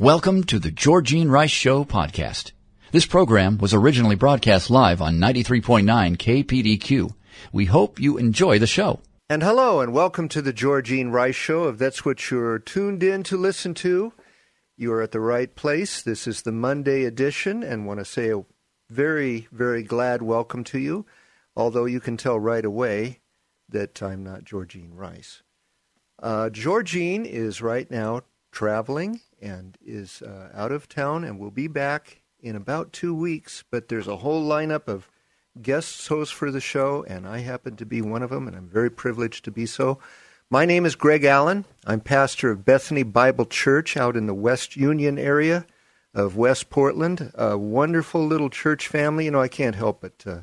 Welcome to the Georgene Rice Show podcast. This program was originally broadcast live on 93.9 KPDQ. We hope you enjoy the show. And hello, and welcome to the Georgene Rice Show. If that's what you're tuned in to listen to, you are at the right place. This is the Monday edition, and want to say a very, very glad welcome to you. Although you can tell right away that I'm not Georgene Rice. Uh, Georgene is right now traveling and is uh, out of town and will be back in about two weeks. But there's a whole lineup of guest hosts for the show, and I happen to be one of them, and I'm very privileged to be so. My name is Greg Allen. I'm pastor of Bethany Bible Church out in the West Union area of West Portland. A wonderful little church family. You know, I can't help but uh,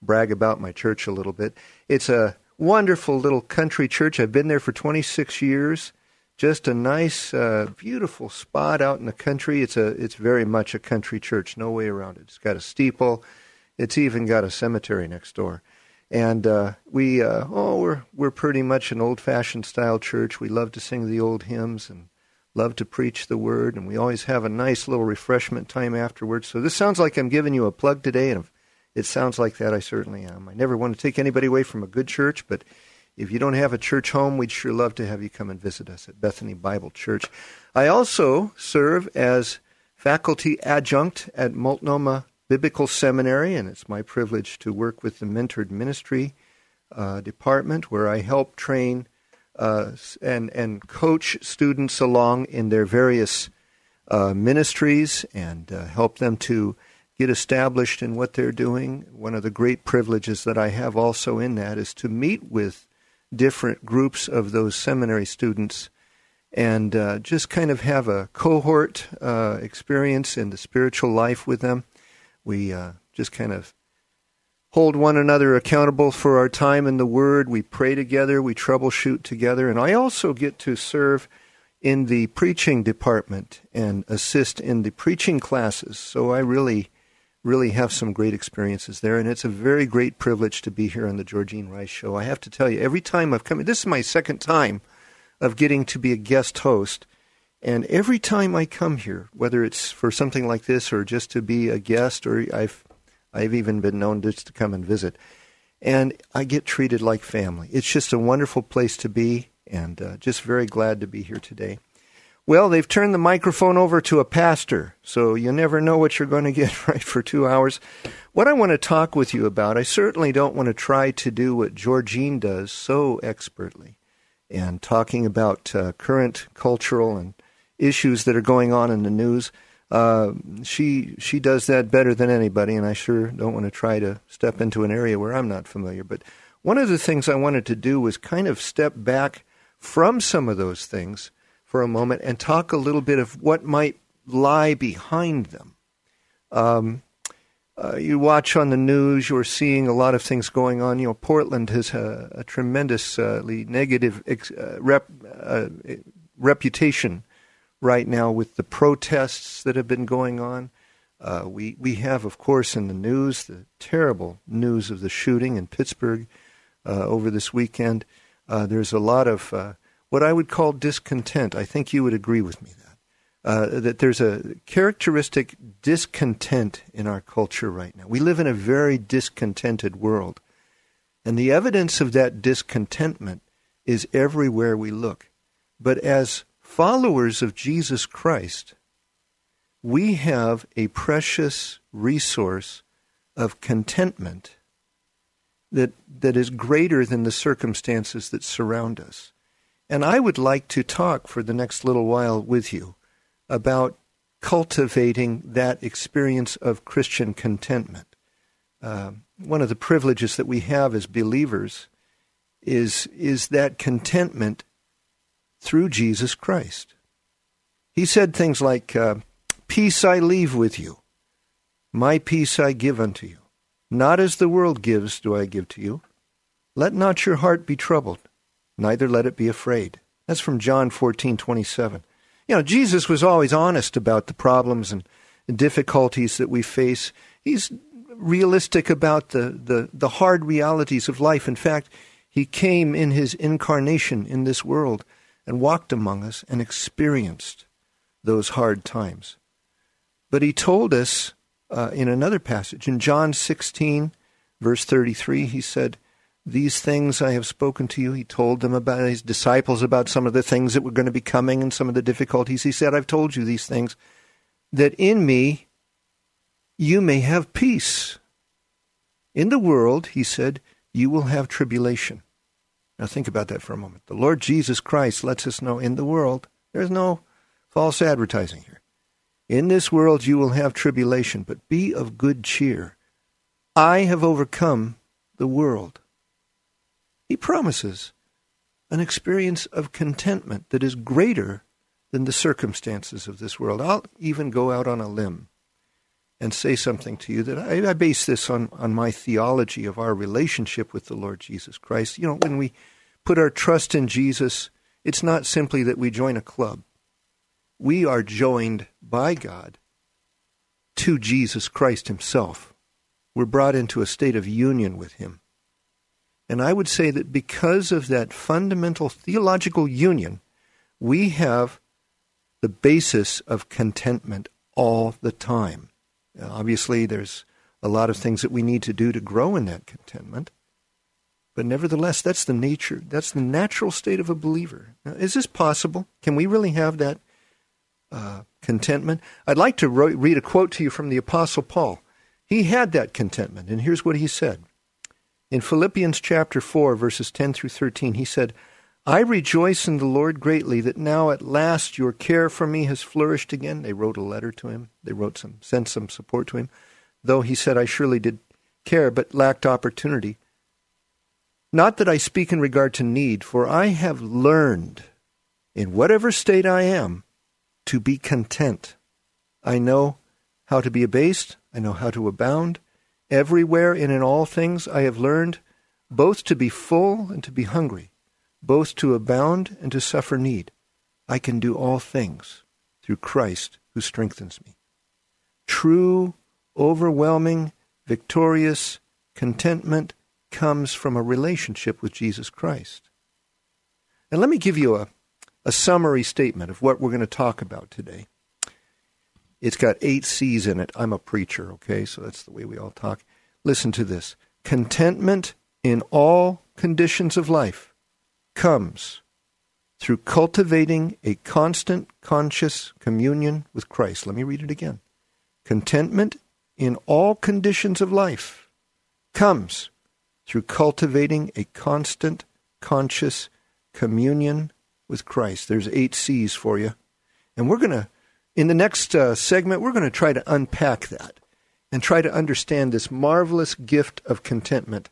brag about my church a little bit. It's a wonderful little country church. I've been there for 26 years. Just a nice, uh, beautiful spot out in the country. It's a, it's very much a country church. No way around it. It's got a steeple. It's even got a cemetery next door. And uh, we, uh, oh, we're we're pretty much an old-fashioned style church. We love to sing the old hymns and love to preach the word, and we always have a nice little refreshment time afterwards. So this sounds like I'm giving you a plug today, and it sounds like that, I certainly am. I never want to take anybody away from a good church, but if you don't have a church home, we'd sure love to have you come and visit us at Bethany Bible Church. I also serve as faculty adjunct at Multnomah Biblical Seminary, and it's my privilege to work with the mentored ministry uh, department where I help train uh, and and coach students along in their various uh, ministries and uh, help them to get established in what they're doing. One of the great privileges that I have also in that is to meet with different groups of those seminary students and uh, just kind of have a cohort uh, experience in the spiritual life with them. We uh, just kind of hold one another accountable for our time in the Word. We pray together, we troubleshoot together, and I also get to serve in the preaching department and assist in the preaching classes. So I really, really have some great experiences there, and it's a very great privilege to be here on the Georgene Rice Show. I have to tell you, every time I've come, this is my second time of getting to be a guest host. And every time I come here, whether it's for something like this or just to be a guest, or I've I've even been known just to come and visit, and I get treated like family. It's just a wonderful place to be, and uh, just very glad to be here today. Well, they've turned the microphone over to a pastor, so you never know what you're going to get right for two hours. What I want to talk with you about, I certainly don't want to try to do what Georgene does so expertly, and talking about uh, current cultural and issues that are going on in the news. Uh, she she does that better than anybody, and I sure don't want to try to step into an area where I'm not familiar. But one of the things I wanted to do was kind of step back from some of those things for a moment and talk a little bit of what might lie behind them. Um, uh, you watch on the news, you're seeing a lot of things going on. You know, Portland has a, a tremendously negative ex, uh, rep, uh, reputation right now with the protests that have been going on. Uh, we we have, of course, in the news the terrible news of the shooting in Pittsburgh uh, over this weekend. Uh, there's a lot of what I would call discontent. I think you would agree with me that uh, that there's a characteristic discontent in our culture right now. We live in a very discontented world, and the evidence of that discontentment is everywhere we look. But as followers of Jesus Christ, we have a precious resource of contentment that, that is greater than the circumstances that surround us. And I would like to talk for the next little while with you about cultivating that experience of Christian contentment. Uh, one of the privileges that we have as believers is, is that contentment through Jesus Christ. He said things like, uh, Peace I leave with you, my peace I give unto you. Not as the world gives do I give to you. Let not your heart be troubled, neither let it be afraid. That's from John fourteen twenty seven. You know, Jesus was always honest about the problems and difficulties that we face. He's realistic about the, the, the hard realities of life. In fact, he came in his incarnation in this world and walked among us and experienced those hard times. But he told us uh, in another passage, in John 16, verse 33, he said, These things I have spoken to you. He told them about his disciples about some of the things that were going to be coming and some of the difficulties. He said, I've told you these things, that in me you may have peace. In the world, he said, you will have tribulation. Now think about that for a moment. The Lord Jesus Christ lets us know in the world, there's no false advertising here. In this world you will have tribulation, but be of good cheer. I have overcome the world. He promises an experience of contentment that is greater than the circumstances of this world. I'll even go out on a limb and say something to you that I, I, base this on, on my theology of our relationship with the Lord Jesus Christ. You know, when we put our trust in Jesus, it's not simply that we join a club we are joined by God to Jesus Christ Himself. We're brought into a state of union with Him. And I would say that because of that fundamental theological union, we have the basis of contentment all the time. Now, obviously, there's a lot of things that we need to do to grow in that contentment. But nevertheless, that's the nature, that's the natural state of a believer. Now, is this possible? Can we really have that uh, contentment. I'd like to read a quote to you from the Apostle Paul. He had that contentment, and here's what he said. In Philippians chapter 4, verses 10 through 13, he said, I rejoice in the Lord greatly that now at last your care for me has flourished again. They wrote a letter to him. They wrote some, sent some support to him. Though he said, I surely did care, but lacked opportunity. Not that I speak in regard to need, for I have learned, in whatever state I am, to be content. I know how to be abased, I know how to abound. Everywhere and in all things I have learned both to be full and to be hungry, both to abound and to suffer need. I can do all things through Christ who strengthens me. True, overwhelming, victorious contentment comes from a relationship with Jesus Christ. And let me give you a, a summary statement of what we're going to talk about today. It's got eight C's in it. I'm a preacher, okay? So that's the way we all talk. Listen to this contentment in all conditions of life comes through cultivating a constant conscious communion with Christ. Let me read it again. Contentment in all conditions of life comes through cultivating a constant conscious communion with Christ. There's eight C's for you. And we're going to, in the next uh, segment, we're going to try to unpack that and try to understand this marvelous gift of contentment.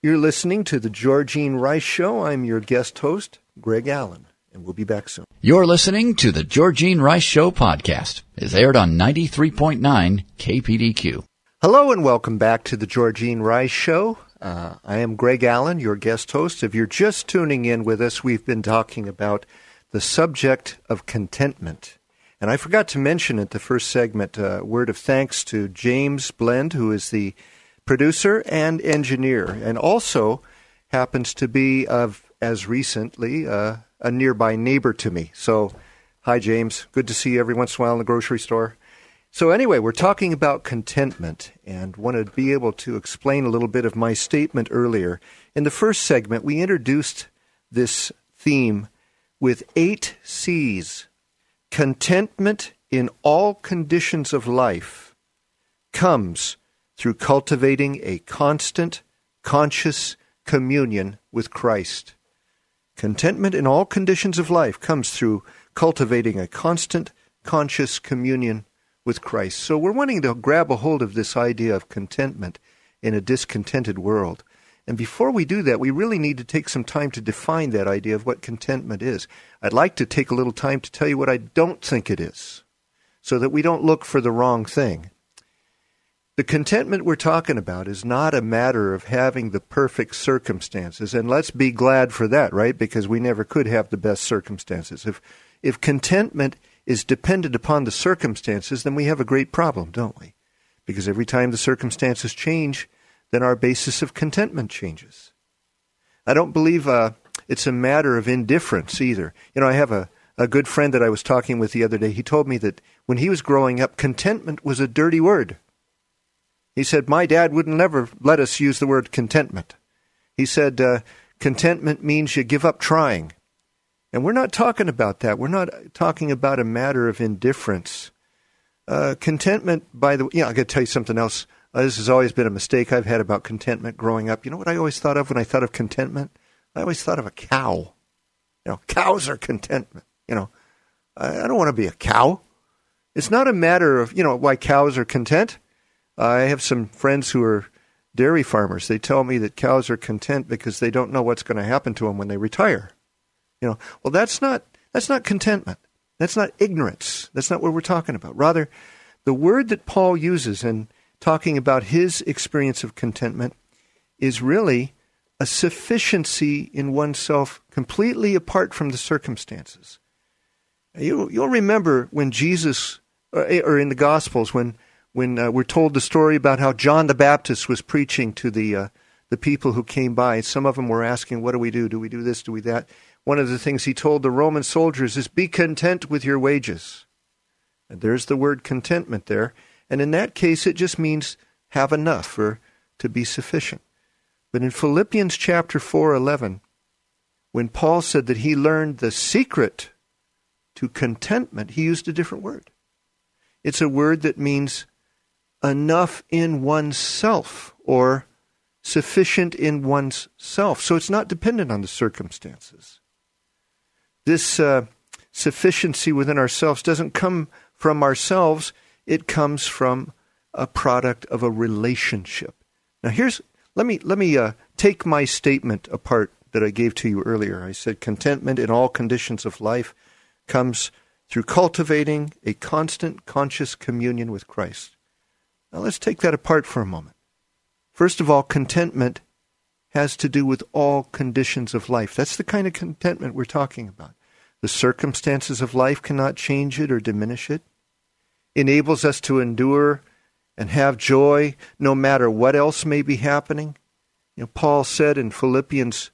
You're listening to the Georgene Rice Show. I'm your guest host, Greg Allen, and we'll be back soon. You're listening to the Georgene Rice Show podcast. It's aired on 93.9 KPDQ. Hello and welcome back to the Georgene Rice Show. Uh, I am Greg Allen, your guest host. If you're just tuning in with us, we've been talking about the subject of contentment. And I forgot to mention at the first segment a uh, word of thanks to James Blend, who is the producer and engineer, and also happens to be of as recently uh, a nearby neighbor to me. So, hi James, good to see you every once in a while in the grocery store. So, anyway, we're talking about contentment and want to be able to explain a little bit of my statement earlier. In the first segment, we introduced this theme with eight C's contentment in all conditions of life comes through cultivating a constant, conscious communion with Christ. Contentment in all conditions of life comes through cultivating a constant, conscious communion with Christ. So we're wanting to grab a hold of this idea of contentment in a discontented world. And before we do that, we really need to take some time to define that idea of what contentment is. I'd like to take a little time to tell you what I don't think it is, so that we don't look for the wrong thing. The contentment we're talking about is not a matter of having the perfect circumstances, and let's be glad for that, right? Because we never could have the best circumstances. If if contentment is dependent upon the circumstances, then we have a great problem, don't we? Because every time the circumstances change, then our basis of contentment changes. I don't believe uh, it's a matter of indifference either. You know, I have a, a good friend that I was talking with the other day. He told me that when he was growing up, contentment was a dirty word. He said, My dad would never let us use the word contentment. He said, uh, Contentment means you give up trying. And we're not talking about that. We're not talking about a matter of indifference. Uh, contentment, by the way, yeah, I got to tell you something else. Uh, this has always been a mistake I've had about contentment growing up. You know what I always thought of when I thought of contentment? I always thought of a cow. You know, cows are contentment. You know, I, I don't want to be a cow. It's not a matter of, you know, why cows are content. I have some friends who are dairy farmers. They tell me that cows are content because they don't know what's going to happen to them when they retire. You know, well, that's not that's not contentment. That's not ignorance. That's not what we're talking about. Rather, the word that Paul uses in talking about his experience of contentment is really a sufficiency in oneself completely apart from the circumstances. You, will remember when Jesus, or, or in the Gospels, when when uh, we're told the story about how John the Baptist was preaching to the uh, the people who came by. Some of them were asking, "What do we do? Do we do this? Do we that?" One of the things he told the Roman soldiers is, "Be content with your wages." And there's the word contentment there. And in that case, it just means have enough or to be sufficient. But in Philippians chapter 4:11, when Paul said that he learned the secret to contentment, he used a different word. It's a word that means enough in oneself or sufficient in one's self. So it's not dependent on the circumstances. This uh, sufficiency within ourselves doesn't come from ourselves, it comes from a product of a relationship. Now here's let me let me uh, take my statement apart that I gave to you earlier. I said contentment in all conditions of life comes through cultivating a constant conscious communion with Christ. Now let's take that apart for a moment. First of all, contentment has to do with all conditions of life. That's the kind of contentment we're talking about. The circumstances of life cannot change it or diminish it. Enables us to endure and have joy no matter what else may be happening. You know, Paul said in Philippians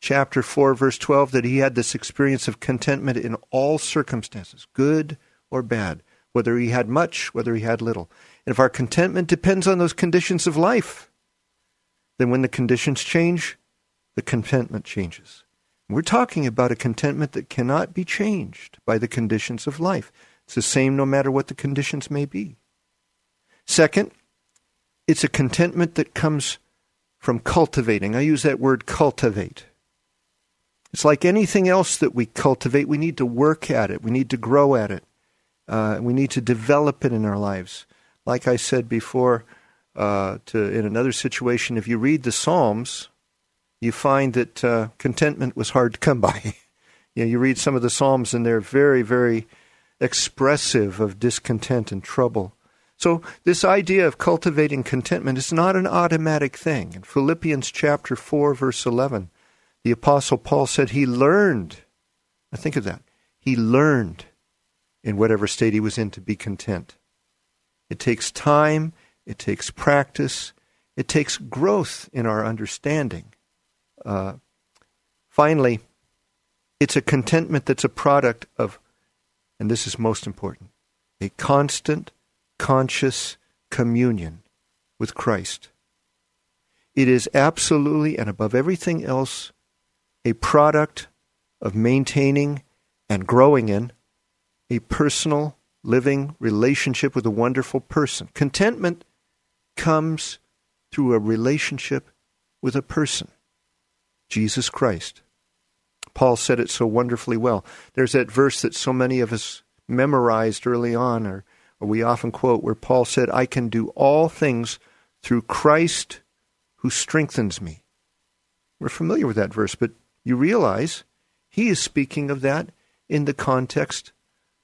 chapter 4 verse 12 that he had this experience of contentment in all circumstances, good or bad, whether he had much, whether he had little. And if our contentment depends on those conditions of life, then when the conditions change, the contentment changes. We're talking about a contentment that cannot be changed by the conditions of life. It's the same no matter what the conditions may be. Second, it's a contentment that comes from cultivating. I use that word cultivate. It's like anything else that we cultivate, we need to work at it, we need to grow at it, uh, we need to develop it in our lives like I said before, uh, to in another situation, if you read the Psalms, you find that uh, contentment was hard to come by. you know, you read some of the Psalms, and they're very, very expressive of discontent and trouble. So this idea of cultivating contentment is not an automatic thing. In Philippians chapter four, verse eleven, the apostle Paul said he learned. Now think of that. He learned in whatever state he was in to be content. It takes time, it takes practice, it takes growth in our understanding. Uh, finally, it's a contentment that's a product of, and this is most important, a constant, conscious communion with Christ. It is absolutely and above everything else a product of maintaining and growing in a personal living relationship with a wonderful person. Contentment comes through a relationship with a person, Jesus Christ. Paul said it so wonderfully well. There's that verse that so many of us memorized early on, or, or we often quote, where Paul said, I can do all things through Christ who strengthens me. We're familiar with that verse, but you realize he is speaking of that in the context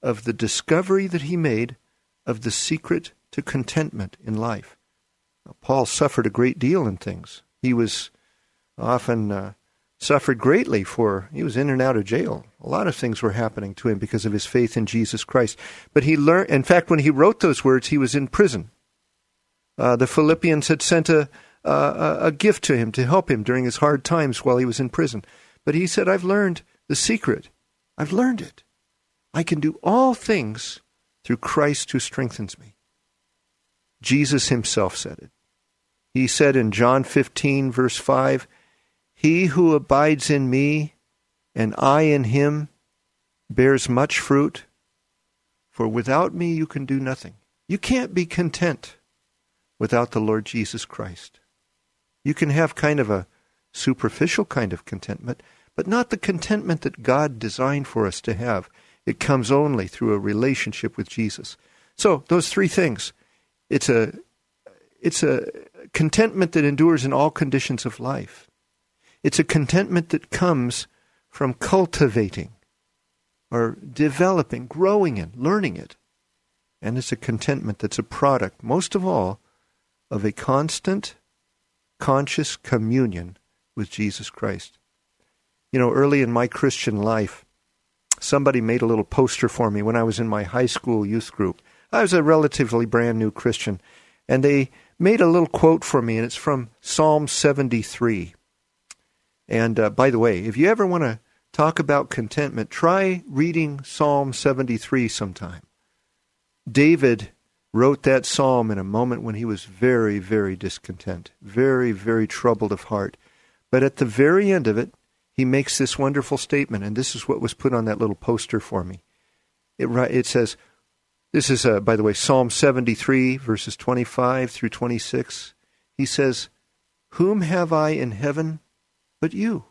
of the discovery that he made of the secret to contentment in life. Now, Paul suffered a great deal in things. He was often uh, suffered greatly for he was in and out of jail. A lot of things were happening to him because of his faith in Jesus Christ. But he learned. In fact, when he wrote those words, he was in prison. Uh, the Philippians had sent a, a gift to him to help him during his hard times while he was in prison. But he said, "I've learned the secret. I've learned it. I can do all things through Christ who strengthens me." Jesus himself said it. He said in John 15, verse 5, He who abides in me and I in him bears much fruit, for without me you can do nothing. You can't be content without the Lord Jesus Christ. You can have kind of a superficial kind of contentment, but not the contentment that God designed for us to have. It comes only through a relationship with Jesus. So, those three things it's a it's a contentment that endures in all conditions of life. It's a contentment that comes from cultivating or developing, growing it, learning it. And it's a contentment that's a product, most of all, of a constant, conscious communion with Jesus Christ. You know, early in my Christian life, somebody made a little poster for me when I was in my high school youth group. I was a relatively brand new Christian, and they made a little quote for me, and it's from Psalm 73. And uh, by the way, if you ever want to talk about contentment, try reading Psalm 73 sometime. David wrote that psalm in a moment when he was very, very discontent, very, very troubled of heart. But at the very end of it, he makes this wonderful statement, and this is what was put on that little poster for me. It, it says, this is, uh, by the way, Psalm 73, verses 25 through 26. He says, Whom have I in heaven but you?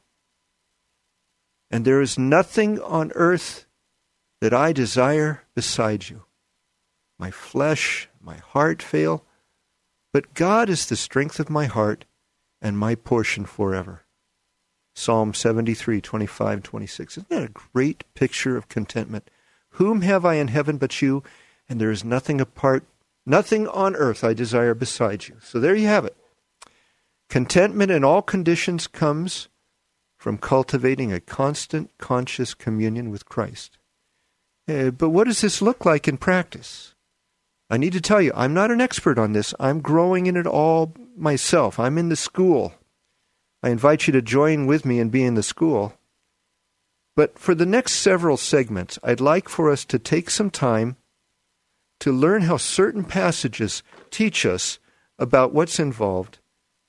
And there is nothing on earth that I desire beside you. My flesh, my heart fail, but God is the strength of my heart and my portion forever. Psalm 73, 25, 26. Isn't that a great picture of contentment? Whom have I in heaven but you? and there is nothing apart, nothing on earth I desire beside you. So there you have it. Contentment in all conditions comes from cultivating a constant conscious communion with Christ. Uh, but what does this look like in practice? I need to tell you, I'm not an expert on this. I'm growing in it all myself. I'm in the school. I invite you to join with me and be in the school. But for the next several segments, I'd like for us to take some time to learn how certain passages teach us about what's involved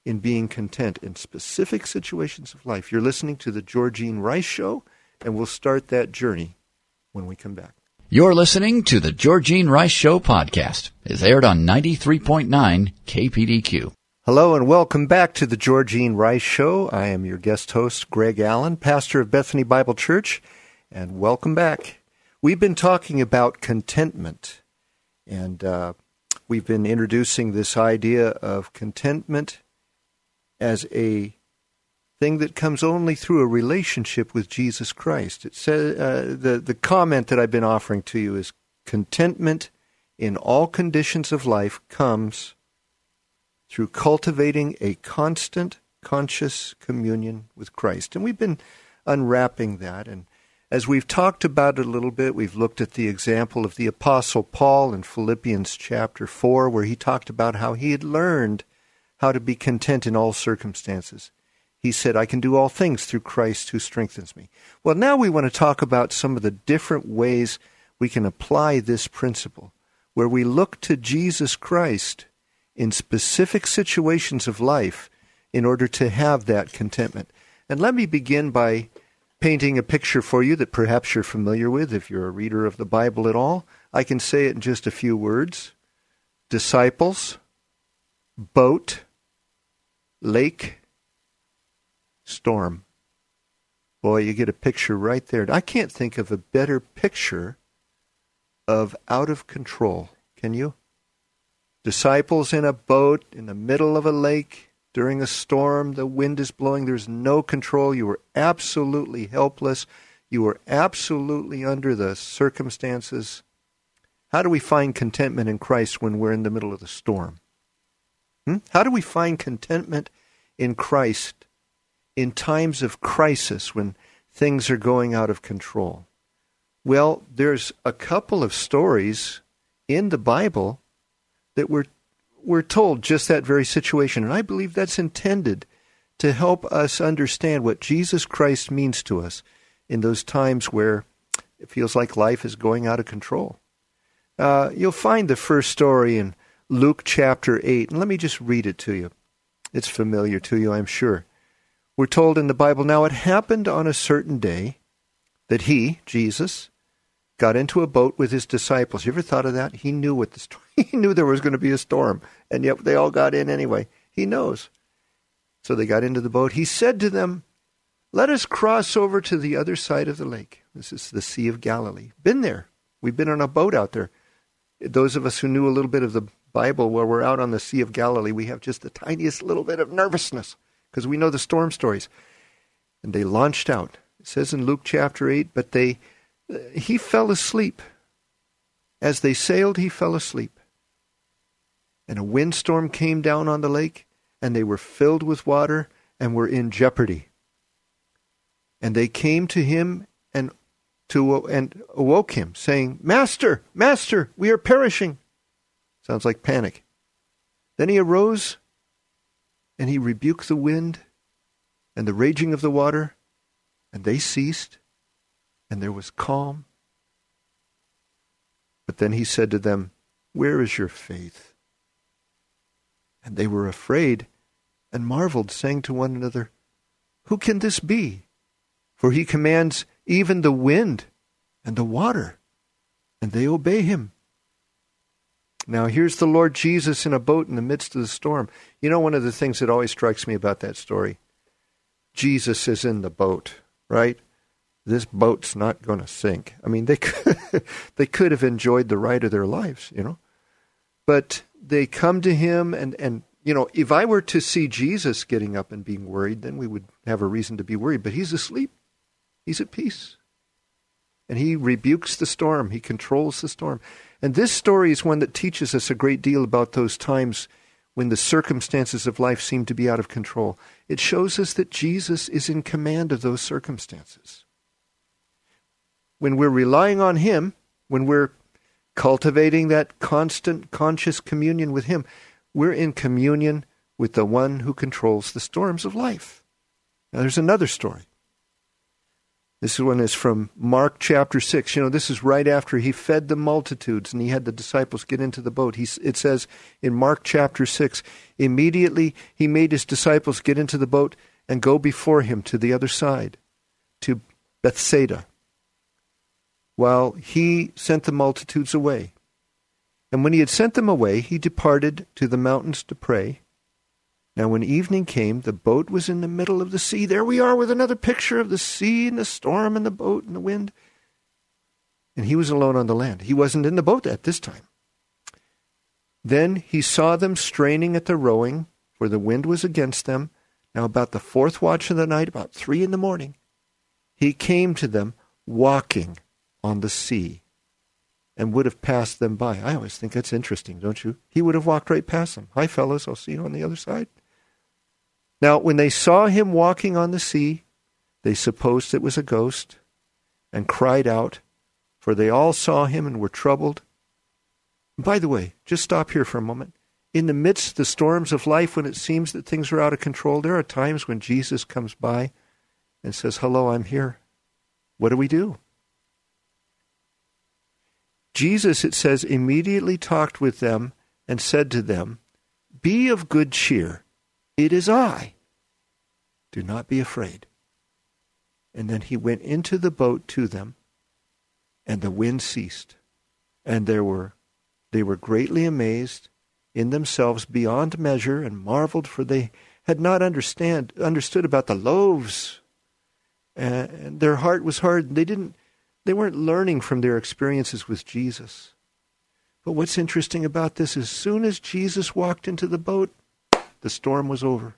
in being content in specific situations of life. You're listening to the Georgene Rice Show, and we'll start that journey when we come back. You're listening to the Georgene Rice Show podcast. It's aired on 93.9 KPDQ. Hello and welcome back to the Georgene Rice Show. I am your guest host, Greg Allen, pastor of Bethany Bible Church, and welcome back. We've been talking about contentment and uh, we've been introducing this idea of contentment as a thing that comes only through a relationship with Jesus Christ. It says uh, the the comment that I've been offering to you is contentment in all conditions of life comes through cultivating a constant conscious communion with Christ. And we've been unwrapping that and as we've talked about it a little bit, we've looked at the example of the Apostle Paul in Philippians chapter 4, where he talked about how he had learned how to be content in all circumstances. He said, I can do all things through Christ who strengthens me. Well, now we want to talk about some of the different ways we can apply this principle, where we look to Jesus Christ in specific situations of life in order to have that contentment. And let me begin by painting a picture for you that perhaps you're familiar with if you're a reader of the Bible at all. I can say it in just a few words disciples, boat, lake, storm. Boy, you get a picture right there. I can't think of a better picture of out of control. Can you? Disciples in a boat in the middle of a lake, during a storm, the wind is blowing, there's no control, you are absolutely helpless, you are absolutely under the circumstances. How do we find contentment in Christ when we're in the middle of the storm? Hmm? How do we find contentment in Christ in times of crisis when things are going out of control? Well, there's a couple of stories in the Bible that we're, we're told just that very situation. And I believe that's intended to help us understand what Jesus Christ means to us in those times where it feels like life is going out of control. Uh, you'll find the first story in Luke chapter 8. And let me just read it to you. It's familiar to you, I'm sure. We're told in the Bible now it happened on a certain day that he, Jesus, got into a boat with his disciples. You ever thought of that? He knew what the storm, he knew there was going to be a storm, and yet they all got in anyway. He knows. So they got into the boat. He said to them, "Let us cross over to the other side of the lake. This is the Sea of Galilee. Been there. We've been on a boat out there. Those of us who knew a little bit of the Bible, where we're out on the Sea of Galilee, we have just the tiniest little bit of nervousness because we know the storm stories. And they launched out. It says in Luke chapter 8, but they uh, he fell asleep. As they sailed, he fell asleep. And a windstorm came down on the lake, and they were filled with water and were in jeopardy. And they came to him and to and awoke him, saying, Master, Master, we are perishing. Sounds like panic. Then he arose and he rebuked the wind and the raging of the water, and they ceased, and there was calm. But then he said to them, Where is your faith? And they were afraid and marveled, saying to one another, Who can this be? For he commands even the wind and the water, and they obey him. Now, here's the Lord Jesus in a boat in the midst of the storm. You know, one of the things that always strikes me about that story Jesus is in the boat, right? This boat's not going to sink. I mean, they could, they could have enjoyed the ride of their lives, you know. But they come to him, and, and, you know, if I were to see Jesus getting up and being worried, then we would have a reason to be worried. But he's asleep, he's at peace. And he rebukes the storm, he controls the storm. And this story is one that teaches us a great deal about those times when the circumstances of life seem to be out of control. It shows us that Jesus is in command of those circumstances. When we're relying on Him, when we're cultivating that constant conscious communion with Him, we're in communion with the one who controls the storms of life. Now, there's another story. This one is from Mark chapter 6. You know, this is right after he fed the multitudes and he had the disciples get into the boat. He, it says in Mark chapter 6 immediately he made his disciples get into the boat and go before him to the other side, to Bethsaida, while he sent the multitudes away. And when he had sent them away, he departed to the mountains to pray. Now, when evening came, the boat was in the middle of the sea. There we are with another picture of the sea and the storm and the boat and the wind. And he was alone on the land. He wasn't in the boat at this time. Then he saw them straining at the rowing, for the wind was against them. Now, about the fourth watch of the night, about three in the morning, he came to them walking on the sea and would have passed them by. I always think that's interesting, don't you? He would have walked right past them. Hi, fellows, I'll see you on the other side. Now, when they saw him walking on the sea, they supposed it was a ghost and cried out, for they all saw him and were troubled. by the way, just stop here for a moment. In the midst of the storms of life, when it seems that things are out of control, there are times when Jesus comes by and says, Hello, I'm here. What do we do? Jesus, it says, immediately talked with them and said to them, Be of good cheer. It is I. Do not be afraid. And then he went into the boat to them, and the wind ceased. And there were they were greatly amazed in themselves beyond measure, and marveled, for they had not understand understood about the loaves. And their heart was hard. They didn't they weren't learning from their experiences with Jesus. But what's interesting about this, as soon as Jesus walked into the boat, the storm was over.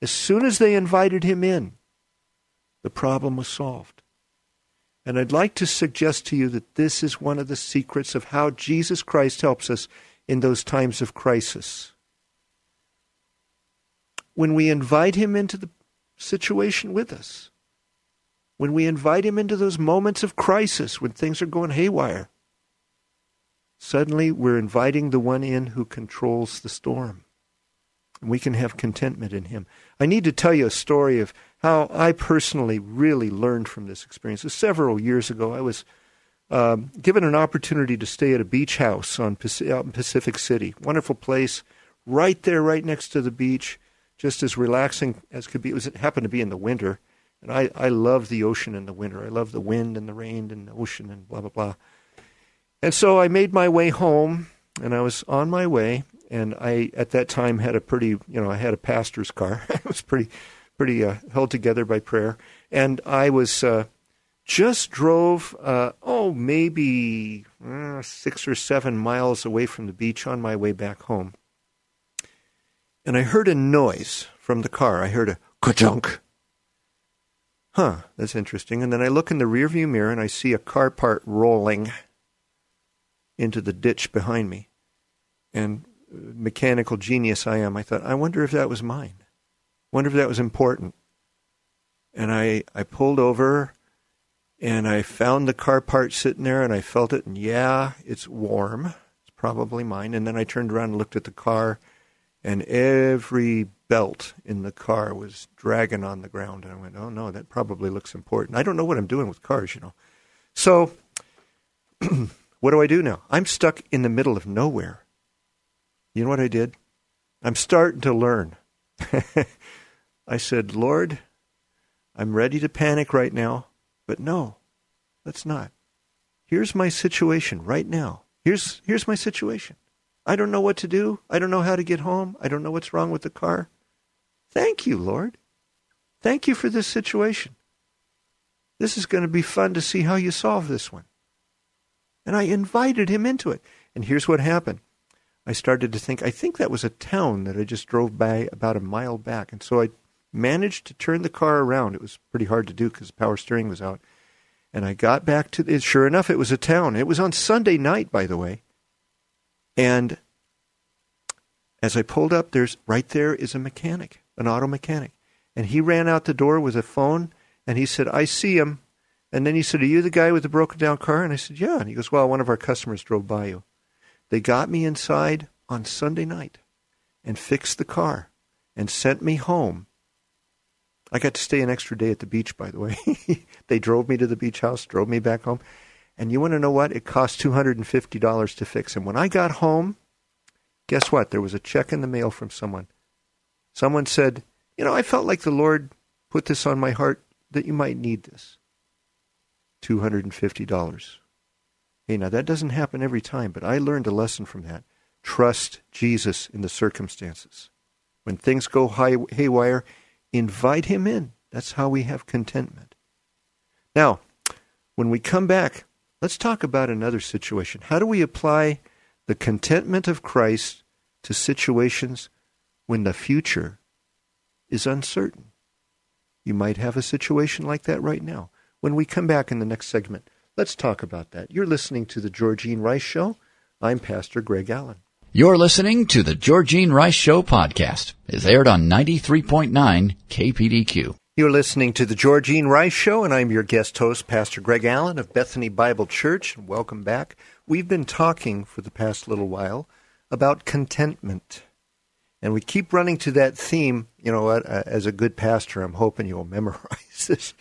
As soon as they invited him in, the problem was solved. And I'd like to suggest to you that this is one of the secrets of how Jesus Christ helps us in those times of crisis. When we invite him into the situation with us, when we invite him into those moments of crisis when things are going haywire, suddenly we're inviting the one in who controls the storm. We can have contentment in him. I need to tell you a story of how I personally really learned from this experience. Several years ago, I was um, given an opportunity to stay at a beach house on out in Pacific City. Wonderful place, right there, right next to the beach, just as relaxing as could be. It, was, it happened to be in the winter, and I, I love the ocean in the winter. I love the wind and the rain and the ocean and blah, blah, blah. And so I made my way home, and I was on my way, and I, at that time, had a pretty, you know, I had a pastor's car. it was pretty, pretty uh, held together by prayer. And I was uh, just drove, uh, oh, maybe uh, six or seven miles away from the beach on my way back home. And I heard a noise from the car. I heard a ka-chunk huh, that's interesting. And then I look in the rearview mirror and I see a car part rolling into the ditch behind me. And mechanical genius I am, I thought, I wonder if that was mine. Wonder if that was important. And I, I pulled over and I found the car part sitting there and I felt it and yeah, it's warm. It's probably mine. And then I turned around and looked at the car and every belt in the car was dragging on the ground. And I went, oh no, that probably looks important. I don't know what I'm doing with cars, you know. So, what do I do now? I'm stuck in the middle of nowhere. You know what I did? I'm starting to learn. I said, Lord, I'm ready to panic right now, but no, let's not. Here's my situation right now. Here's, here's my situation. I don't know what to do. I don't know how to get home. I don't know what's wrong with the car. Thank you, Lord. Thank you for this situation. This is going to be fun to see how you solve this one. And I invited him into it. And here's what happened. I started to think, I think that was a town that I just drove by about a mile back. And so I managed to turn the car around. It was pretty hard to do because the power steering was out. And I got back to it. Sure enough, it was a town. It was on Sunday night, by the way. And as I pulled up, there's right there is a mechanic, an auto mechanic. And he ran out the door with a phone and he said, I see him. And then he said, Are you the guy with the broken down car? And I said, Yeah. And he goes, Well, one of our customers drove by you. They got me inside on Sunday night and fixed the car and sent me home. I got to stay an extra day at the beach, by the way. they drove me to the beach house, drove me back home. And you want to know what? It cost $250 to fix him. When I got home, guess what? There was a check in the mail from someone. Someone said, You know, I felt like the Lord put this on my heart that you might need this. $250. Hey, now that doesn't happen every time, but I learned a lesson from that. Trust Jesus in the circumstances. When things go high, haywire, invite him in. That's how we have contentment. Now, when we come back, Let's talk about another situation. How do we apply the contentment of Christ to situations when the future is uncertain? You might have a situation like that right now. When we come back in the next segment, let's talk about that. You're listening to the Georgene Rice Show. I'm Pastor Greg Allen. You're listening to the Georgene Rice Show podcast. It's aired on 93.9 KPDQ. You're listening to the Georgene Rice Show, and I'm your guest host, Pastor Greg Allen of Bethany Bible Church. Welcome back. We've been talking for the past little while about contentment. And we keep running to that theme. You know what? Uh, as a good pastor, I'm hoping you'll memorize this.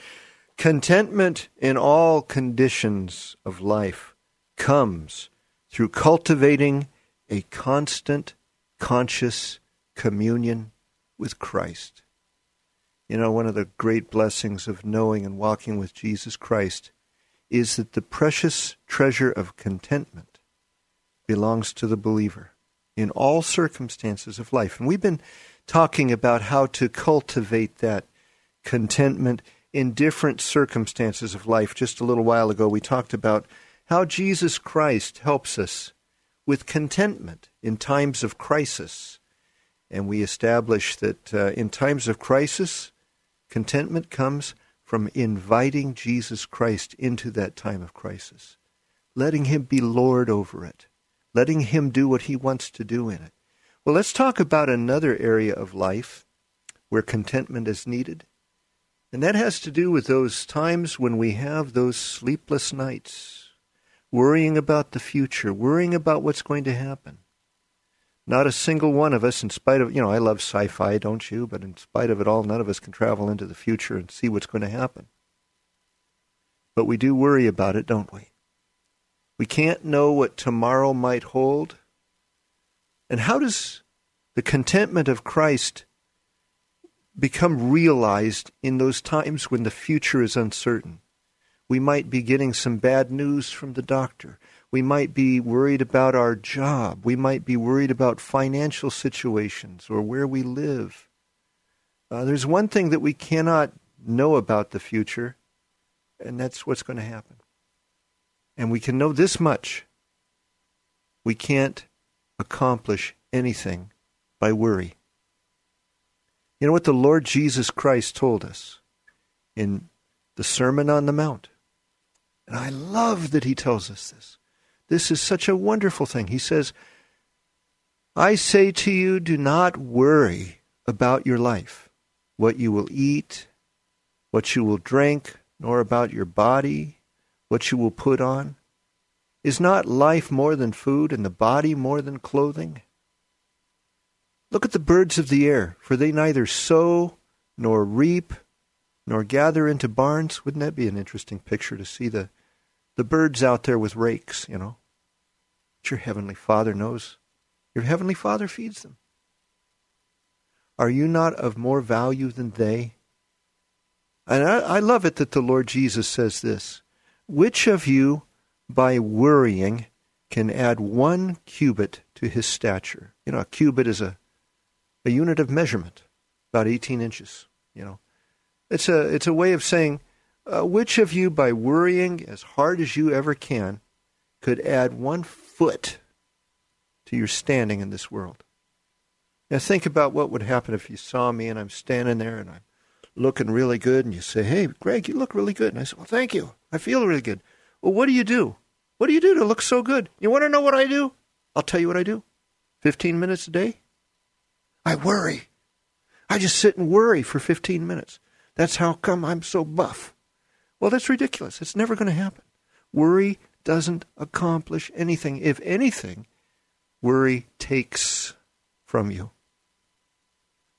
Contentment in all conditions of life comes through cultivating a constant, conscious communion with Christ. You know, one of the great blessings of knowing and walking with Jesus Christ is that the precious treasure of contentment belongs to the believer in all circumstances of life. And we've been talking about how to cultivate that contentment in different circumstances of life. Just a little while ago, we talked about how Jesus Christ helps us with contentment in times of crisis And we established that uh, in times of crisis, contentment comes from inviting Jesus Christ into that time of crisis, letting Him be Lord over it, letting Him do what He wants to do in it. Well, let's talk about another area of life where contentment is needed. And that has to do with those times when we have those sleepless nights, worrying about the future, worrying about what's going to happen. Not a single one of us, in spite of, you know, I love sci fi, don't you? But in spite of it all, none of us can travel into the future and see what's going to happen. But we do worry about it, don't we? We can't know what tomorrow might hold. And how does the contentment of Christ become realized in those times when the future is uncertain? We might be getting some bad news from the doctor. We might be worried about our job. We might be worried about financial situations or where we live. Uh, there's one thing that we cannot know about the future, and that's what's going to happen. And we can know this much we can't accomplish anything by worry. You know what the Lord Jesus Christ told us in the Sermon on the Mount? And I love that he tells us this. This is such a wonderful thing. He says, I say to you, do not worry about your life, what you will eat, what you will drink, nor about your body, what you will put on. Is not life more than food, and the body more than clothing? Look at the birds of the air, for they neither sow nor reap nor gather into barns. Wouldn't that be an interesting picture to see the the birds out there with rakes, you know. But your heavenly Father knows. Your heavenly Father feeds them. Are you not of more value than they? And I, I love it that the Lord Jesus says this Which of you, by worrying, can add one cubit to his stature? You know, a cubit is a, a unit of measurement, about 18 inches, you know. It's a, it's a way of saying uh, which of you, by worrying as hard as you ever can, could add one foot to your standing in this world? Now, think about what would happen if you saw me and I'm standing there and I'm looking really good, and you say, Hey, Greg, you look really good. And I say, Well, thank you. I feel really good. Well, what do you do? What do you do to look so good? You want to know what I do? I'll tell you what I do 15 minutes a day. I worry. I just sit and worry for 15 minutes. That's how come I'm so buff. Well, that's ridiculous. It's never going to happen. Worry doesn't accomplish anything. If anything, worry takes from you.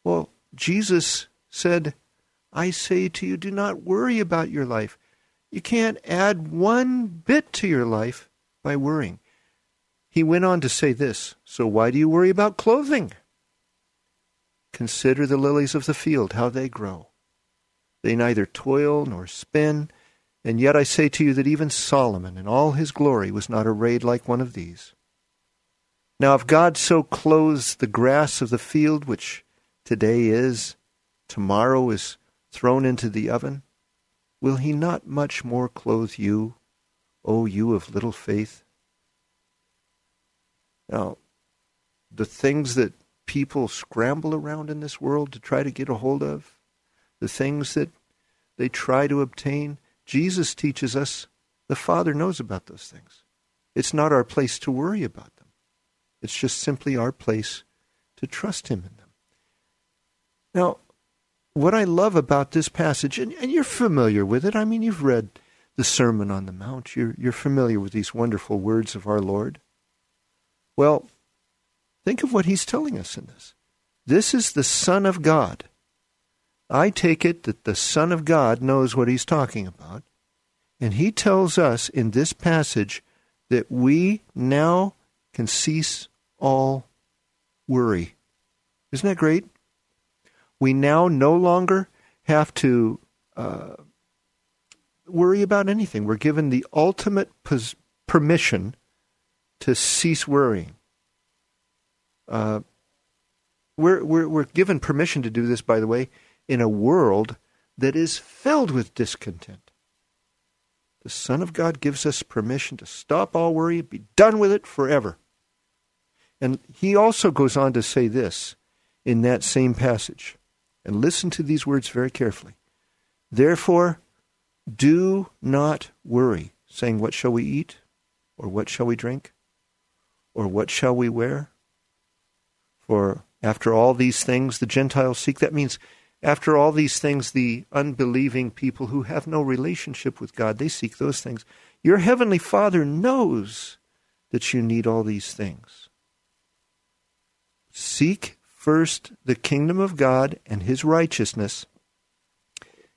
Well, Jesus said, I say to you, do not worry about your life. You can't add one bit to your life by worrying. He went on to say this So why do you worry about clothing? Consider the lilies of the field, how they grow. They neither toil nor spin. And yet I say to you that even Solomon in all his glory was not arrayed like one of these. Now, if God so clothes the grass of the field, which today is, tomorrow is thrown into the oven, will he not much more clothe you, O you of little faith? Now, the things that people scramble around in this world to try to get a hold of, the things that they try to obtain. Jesus teaches us the Father knows about those things. It's not our place to worry about them. It's just simply our place to trust Him in them. Now, what I love about this passage, and, and you're familiar with it, I mean, you've read the Sermon on the Mount, you're, you're familiar with these wonderful words of our Lord. Well, think of what He's telling us in this. This is the Son of God I take it that the Son of God knows what he's talking about. And he tells us in this passage that we now can cease all worry. Isn't that great? We now no longer have to uh, worry about anything. We're given the ultimate pos- permission to cease worrying. Uh, we're, we're, we're given permission to do this, by the way, in a world that is filled with discontent. The Son of God gives us permission to stop all worry, be done with it forever. And he also goes on to say this in that same passage. And listen to these words very carefully. Therefore, do not worry, saying, What shall we eat? Or what shall we drink? Or what shall we wear? For after all these things the Gentiles seek. That means after all these things the unbelieving people who have no relationship with God, they seek those things. Your heavenly Father knows that you need all these things. Seek first the kingdom of God and his righteousness,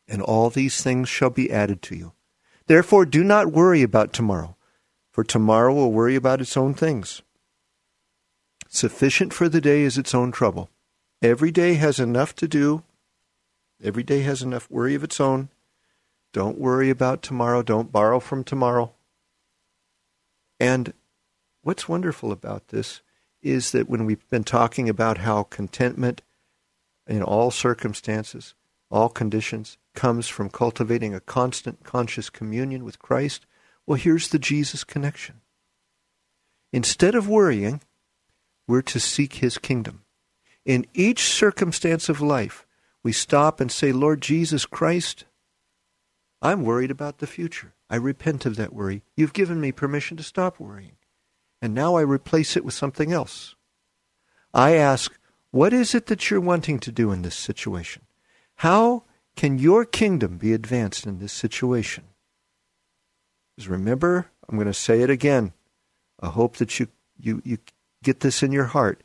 and all these things shall be added to you. Therefore, do not worry about tomorrow, for tomorrow will worry about its own things. Sufficient for the day is its own trouble. Every day has enough to do, every day has enough worry of its own. Don't worry about tomorrow. Don't borrow from tomorrow. And what's wonderful about this is that when we've been talking about how contentment in all circumstances, all conditions, comes from cultivating a constant conscious communion with Christ, well, here's the Jesus connection. Instead of worrying, we're to seek his kingdom. In each circumstance of life, we stop and say, Lord Jesus Christ, I'm worried about the future. I repent of that worry. You've given me permission to stop worrying. And now I replace it with something else. I ask, what is it that you're wanting to do in this situation? How can your kingdom be advanced in this situation? Because remember, I'm going to say it again. I hope that you, you, you get this in your heart.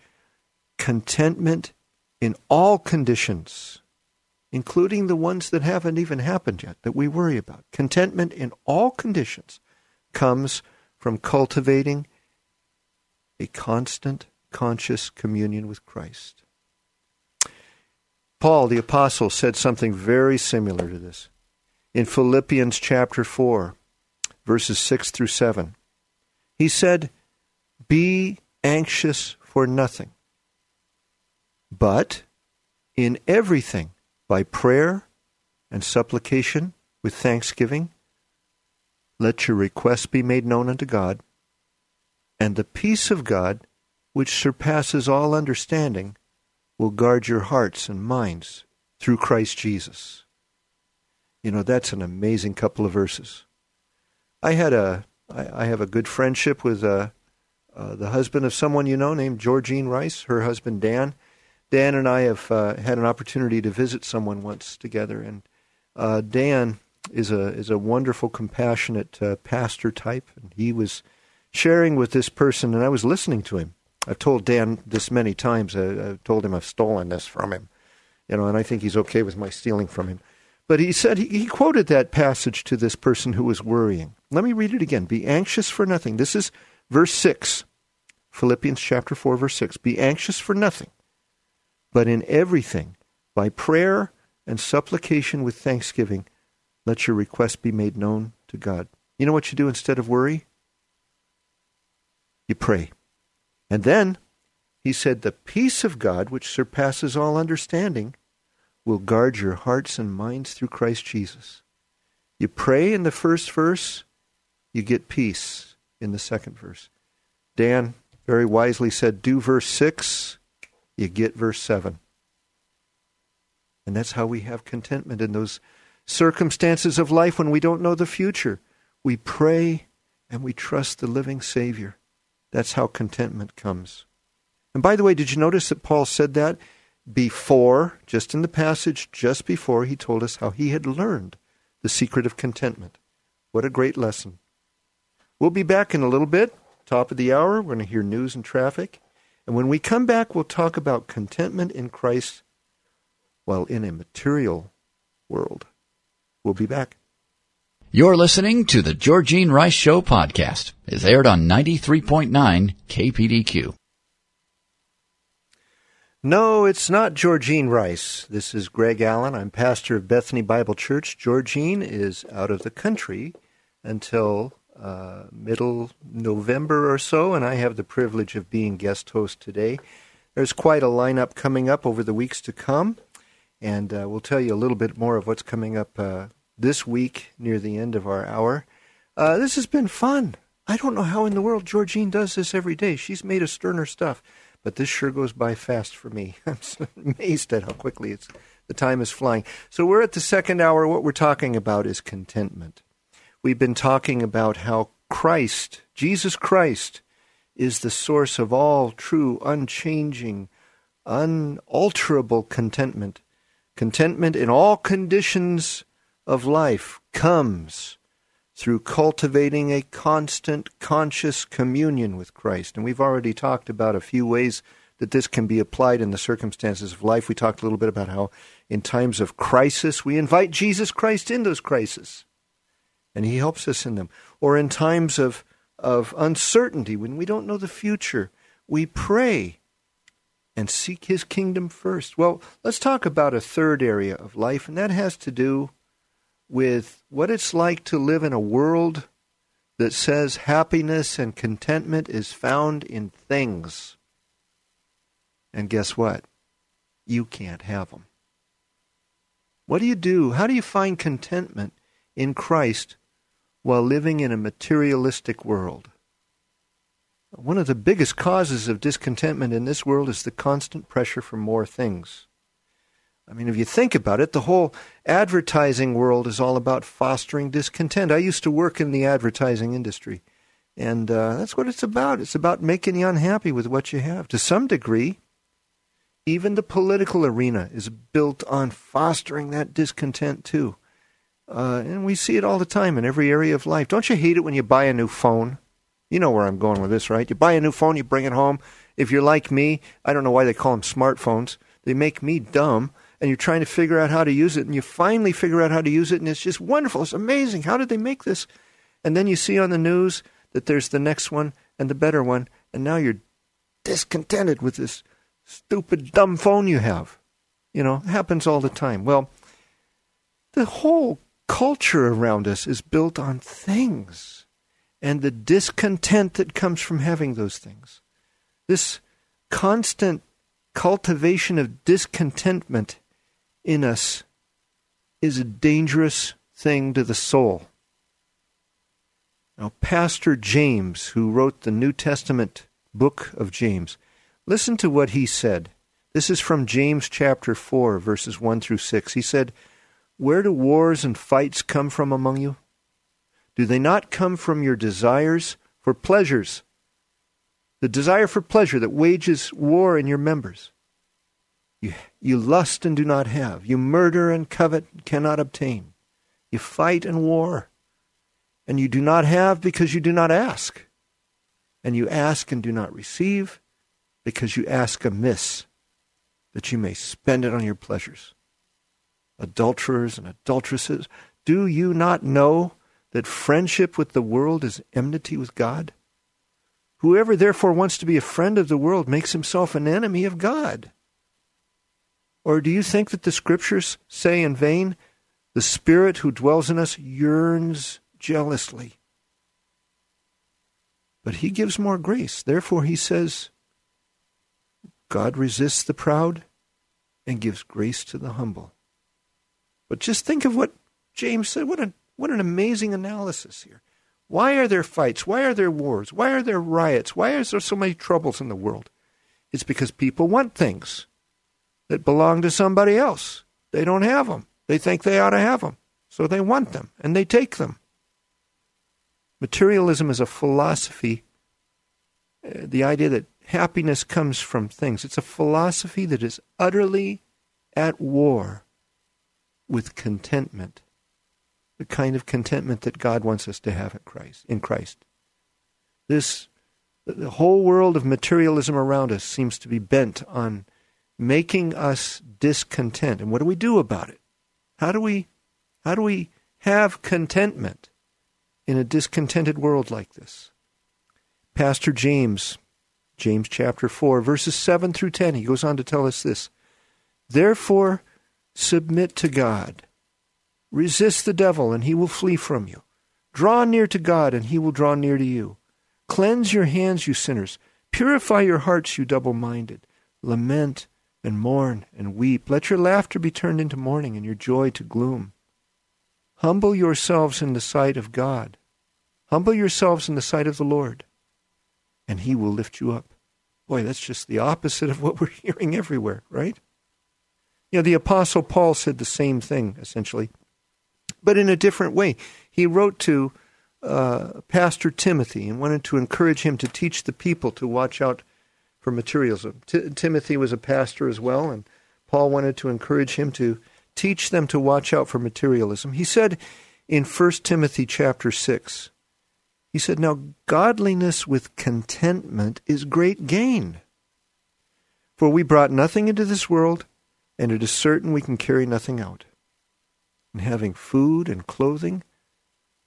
Contentment in all conditions, including the ones that haven't even happened yet, that we worry about. Contentment in all conditions comes from cultivating a constant, conscious communion with Christ. Paul the Apostle said something very similar to this. In Philippians chapter 4, verses 6 through 7, he said, Be anxious for nothing, but in everything, by prayer and supplication with thanksgiving, let your requests be made known unto God, and the peace of God, which surpasses all understanding, will guard your hearts and minds through Christ Jesus. You know, that's an amazing couple of verses. I had a I, I have a good friendship with uh, uh, the husband of someone you know named Georgene Rice, her husband Dan. Dan and I have uh, had an opportunity to visit someone once together, and uh, Dan is a is a wonderful, compassionate uh, pastor type, and he was sharing with this person, and I was listening to him. I've told Dan this many times. I, I've told him I've stolen this from him, you know, and I think he's okay with my stealing from him. But he said he, he quoted that passage to this person who was worrying. Let me read it again. Be anxious for nothing. This is verse 6, Philippians chapter 4, verse 6. Be anxious for nothing, but in everything, by prayer and supplication with thanksgiving, let your requests be made known to God. You know what you do instead of worry? You pray. And then he said, The peace of God, which surpasses all understanding, will guard your hearts and minds through Christ Jesus. You pray in the first verse, you get peace in the second verse. Dan very wisely said, Do verse 6, you get verse 7. And that's how we have contentment in those circumstances of life when we don't know the future. We pray and we trust the living Savior. That's how contentment comes. And by the way, did you notice that Paul said that before, just in the passage just before, he told us how he had learned the secret of contentment? What a great lesson. We'll be back in a little bit, top of the hour. We're going to hear news and traffic. And when we come back, we'll talk about contentment in Christ while in a material world. We'll be back. You're listening to the Georgene Rice Show podcast. It's aired on 93.9 KPDQ. No, it's not Georgene Rice. This is Greg Allen. I'm pastor of Bethany Bible Church. Georgene is out of the country until uh, middle November or so, and I have the privilege of being guest host today. There's quite a lineup coming up over the weeks to come, and uh, we'll tell you a little bit more of what's coming up uh, this week near the end of our hour. Uh, this has been fun. I don't know how in the world Georgene does this every day. She's made of sterner stuff. but this sure goes by fast for me. I'm so amazed at how quickly it's the time is flying. So we're at the second hour. What we're talking about is contentment. We've been talking about how Christ, Jesus Christ, is the source of all true, unchanging, unalterable contentment. Contentment in all conditions of life comes through cultivating a constant conscious communion with Christ. And we've already talked about a few ways that this can be applied in the circumstances of life. We talked a little bit about how in times of crisis we invite Jesus Christ in those crises and he helps us in them. Or in times of of uncertainty when we don't know the future, we pray and seek his kingdom first. Well, let's talk about a third area of life and that has to do with what it's like to live in a world that says happiness and contentment is found in things. And guess what? You can't have them. What do you do? How do you find contentment in Christ while living in a materialistic world? One of the biggest causes of discontentment in this world is the constant pressure for more things. I mean, if you think about it, the whole advertising world is all about fostering discontent. I used to work in the advertising industry, and uh, that's what it's about. It's about making you unhappy with what you have. To some degree, even the political arena is built on fostering that discontent, too. Uh, and we see it all the time in every area of life. Don't you hate it when you buy a new phone? You know where I'm going with this, right? You buy a new phone, you bring it home. If you're like me, I don't know why they call them smartphones. They make me dumb and you're trying to figure out how to use it, and you finally figure out how to use it, and it's just wonderful. It's amazing. How did they make this? And then you see on the news that there's the next one and the better one, and now you're discontented with this stupid, dumb phone you have. You know, it happens all the time. Well, the whole culture around us is built on things and the discontent that comes from having those things. This constant cultivation of discontentment in us is a dangerous thing to the soul. Now, Pastor James, who wrote the New Testament book of James, listen to what he said. This is from James chapter 4, verses 1 through 6. He said, Where do wars and fights come from among you? Do they not come from your desires for pleasures? The desire for pleasure that wages war in your members. You, you lust and do not have. You murder and covet and cannot obtain. You fight and war. And you do not have because you do not ask. And you ask and do not receive because you ask amiss, that you may spend it on your pleasures. Adulterers and adulteresses, do you not know that friendship with the world is enmity with God? Whoever therefore wants to be a friend of the world makes himself an enemy of God. Or do you think that the scriptures say in vain, the Spirit who dwells in us yearns jealously? But he gives more grace. Therefore, he says, God resists the proud and gives grace to the humble. But just think of what James said. What, a, what an amazing analysis here. Why are there fights? Why are there wars? Why are there riots? Why is there so many troubles in the world? It's because people want things that belong to somebody else. They don't have them. They think they ought to have them. So they want them and they take them. Materialism is a philosophy, uh, the idea that happiness comes from things. It's a philosophy that is utterly at war with contentment, the kind of contentment that God wants us to have at Christ, in Christ. This the whole world of materialism around us seems to be bent on making us discontent. And what do we do about it? How do we how do we have contentment in a discontented world like this? Pastor James, James chapter 4, verses 7 through 10, he goes on to tell us this. Therefore, submit to God. Resist the devil, and he will flee from you. Draw near to God, and he will draw near to you. Cleanse your hands, you sinners. Purify your hearts, you double minded. Lament and mourn and weep. Let your laughter be turned into mourning and your joy to gloom. Humble yourselves in the sight of God. Humble yourselves in the sight of the Lord, and he will lift you up. Boy, that's just the opposite of what we're hearing everywhere, right? You know, the Apostle Paul said the same thing, essentially, but in a different way. He wrote to uh, Pastor Timothy and wanted to encourage him to teach the people to watch out for materialism. T- Timothy was a pastor as well, and Paul wanted to encourage him to teach them to watch out for materialism. He said in 1 Timothy chapter 6, he said, Now godliness with contentment is great gain. For we brought nothing into this world, and it is certain we can carry nothing out. And having food and clothing,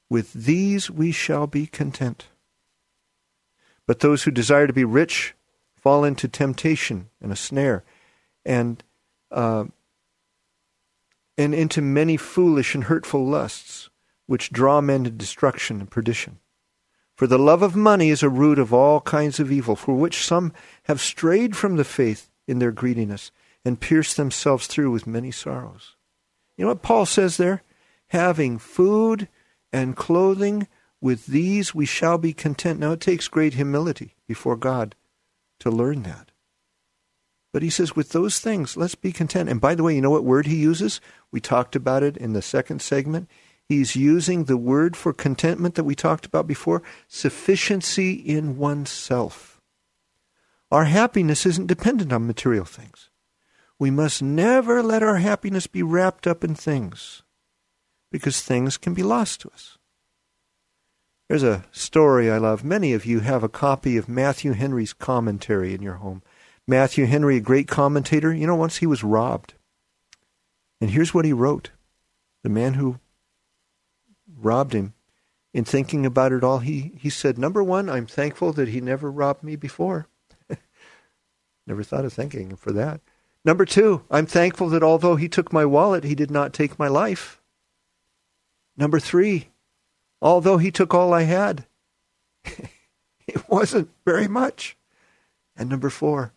with these we shall be content. But those who desire to be rich fall into temptation and a snare, and uh, and into many foolish and hurtful lusts, which draw men to destruction and perdition. For the love of money is a root of all kinds of evil, for which some have strayed from the faith in their greediness and pierced themselves through with many sorrows. You know what Paul says there? Having food and clothing, with these we shall be content. Now it takes great humility before God to learn that. But he says, with those things, let's be content. And by the way, you know what word he uses? We talked about it in the second segment. He's using the word for contentment that we talked about before sufficiency in oneself. Our happiness isn't dependent on material things. We must never let our happiness be wrapped up in things because things can be lost to us. There's a story I love. Many of you have a copy of Matthew Henry's commentary in your home. Matthew Henry, a great commentator, you know, once he was robbed. And here's what he wrote The man who robbed him, in thinking about it all, he, he said, Number one, I'm thankful that he never robbed me before. never thought of thanking him for that. Number two, I'm thankful that although he took my wallet, he did not take my life. Number three, although he took all I had, it wasn't very much. And number four,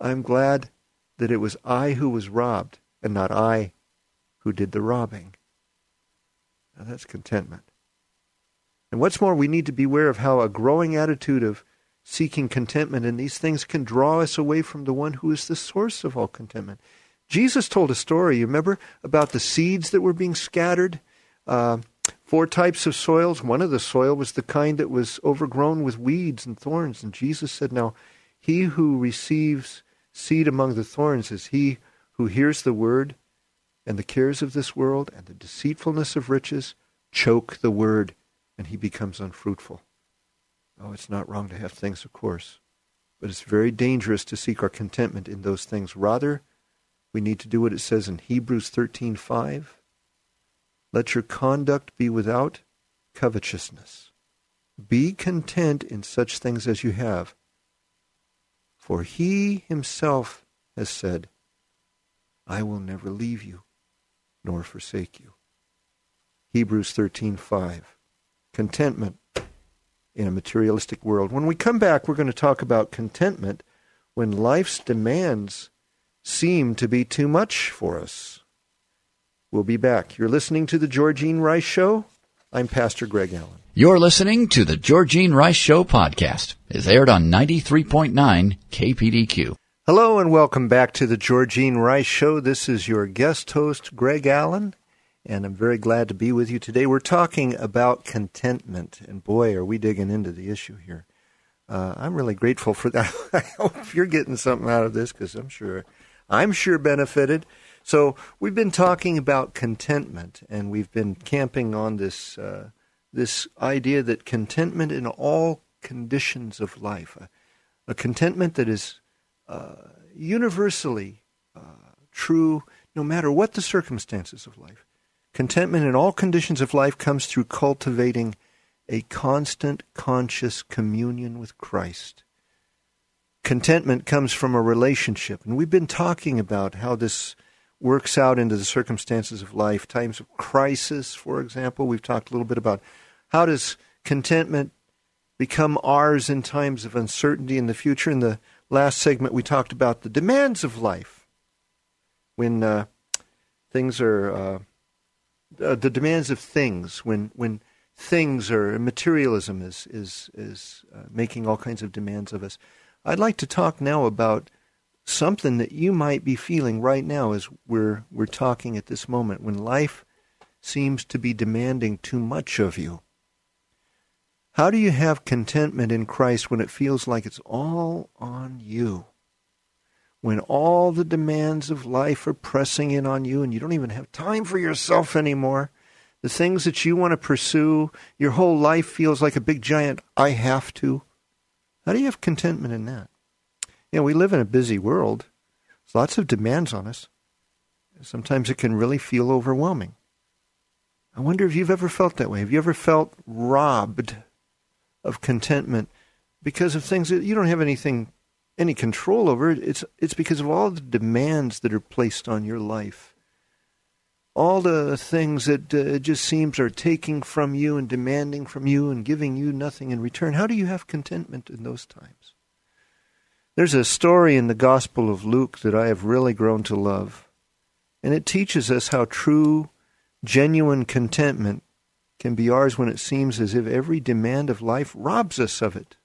I'm glad that it was I who was robbed and not I who did the robbing. Now that's contentment. And what's more, we need to beware of how a growing attitude of seeking contentment in these things can draw us away from the one who is the source of all contentment. Jesus told a story, you remember, about the seeds that were being scattered. Uh, four types of soils. One of the soil was the kind that was overgrown with weeds and thorns. And Jesus said, Now, he who receives seed among the thorns is he who hears the word, and the cares of this world and the deceitfulness of riches choke the word, and he becomes unfruitful. Oh, it's not wrong to have things, of course, but it's very dangerous to seek our contentment in those things. Rather, we need to do what it says in Hebrews 13:5. Let your conduct be without covetousness. Be content in such things as you have. For he himself has said, I will never leave you nor forsake you. Hebrews 13:5. Contentment in a materialistic world. When we come back, we're going to talk about contentment when life's demands seem to be too much for us. We'll be back. You're listening to the Georgene Rice Show. I'm Pastor Greg Allen. You're listening to the Georgene Rice Show podcast. It's aired on 93.9 KPDQ. Hello and welcome back to the Georgene Rice Show. This is your guest host, Greg Allen, and I'm very glad to be with you today. We're talking about contentment, and boy, are we digging into the issue here. Uh, I'm really grateful for that. I hope you're getting something out of this because I'm sure I'm sure benefited. So we've been talking about contentment, and we've been camping on this uh, this idea that contentment in all conditions of life, a, a contentment that is uh, universally uh, true no matter what the circumstances of life. Contentment in all conditions of life comes through cultivating a constant conscious communion with Christ. Contentment comes from a relationship, and we've been talking about how this works out into the circumstances of life. Times of crisis, for example, we've talked a little bit about how does contentment become ours in times of uncertainty in the future. In the last segment, we talked about the demands of life when uh, things are uh, uh, the demands of things when when things or materialism is is is uh, making all kinds of demands of us. I'd like to talk now about something that you might be feeling right now as we're we're talking at this moment when life seems to be demanding too much of you. How do you have contentment in Christ when it feels like it's all on you? When all the demands of life are pressing in on you and you don't even have time for yourself anymore? The things that you want to pursue, your whole life feels like a big giant I have to. How do you have contentment in that? You know, we live in a busy world. There's lots of demands on us. Sometimes it can really feel overwhelming. I wonder if you've ever felt that way. Have you ever felt robbed of contentment because of things that you don't have anything any control over? it. It's it's because of all the demands that are placed on your life. All the things that uh, it just seems are taking from you and demanding from you and giving you nothing in return. How do you have contentment in those times? There's a story in the Gospel of Luke that I have really grown to love, and it teaches us how true, genuine contentment can be ours when it seems as if every demand of life robs us of it.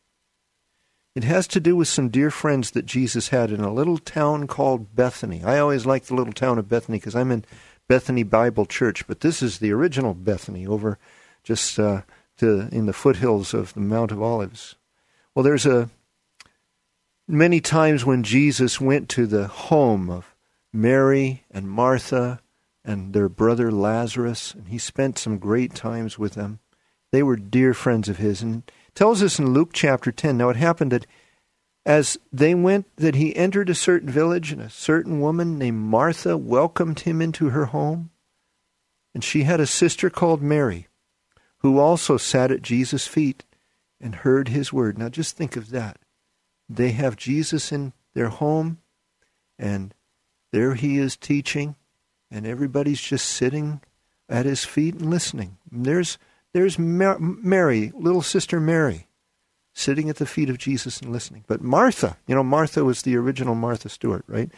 It has to do with some dear friends that Jesus had in a little town called Bethany. I always like the little town of Bethany because I'm in Bethany Bible Church, but this is the original Bethany over just uh, to, in the foothills of the Mount of Olives. Well, there's a many times when Jesus went to the home of Mary and Martha and their brother Lazarus, and he spent some great times with them. They were dear friends of his, and tells us in Luke chapter 10. Now it happened that as they went, that he entered a certain village, and a certain woman named Martha welcomed him into her home. And she had a sister called Mary, who also sat at Jesus' feet and heard his word. Now just think of that. They have Jesus in their home, and there he is teaching, and everybody's just sitting at his feet and listening. And There's there's Mary, little sister Mary, sitting at the feet of Jesus and listening. But Martha, you know, Martha was the original Martha Stewart, right?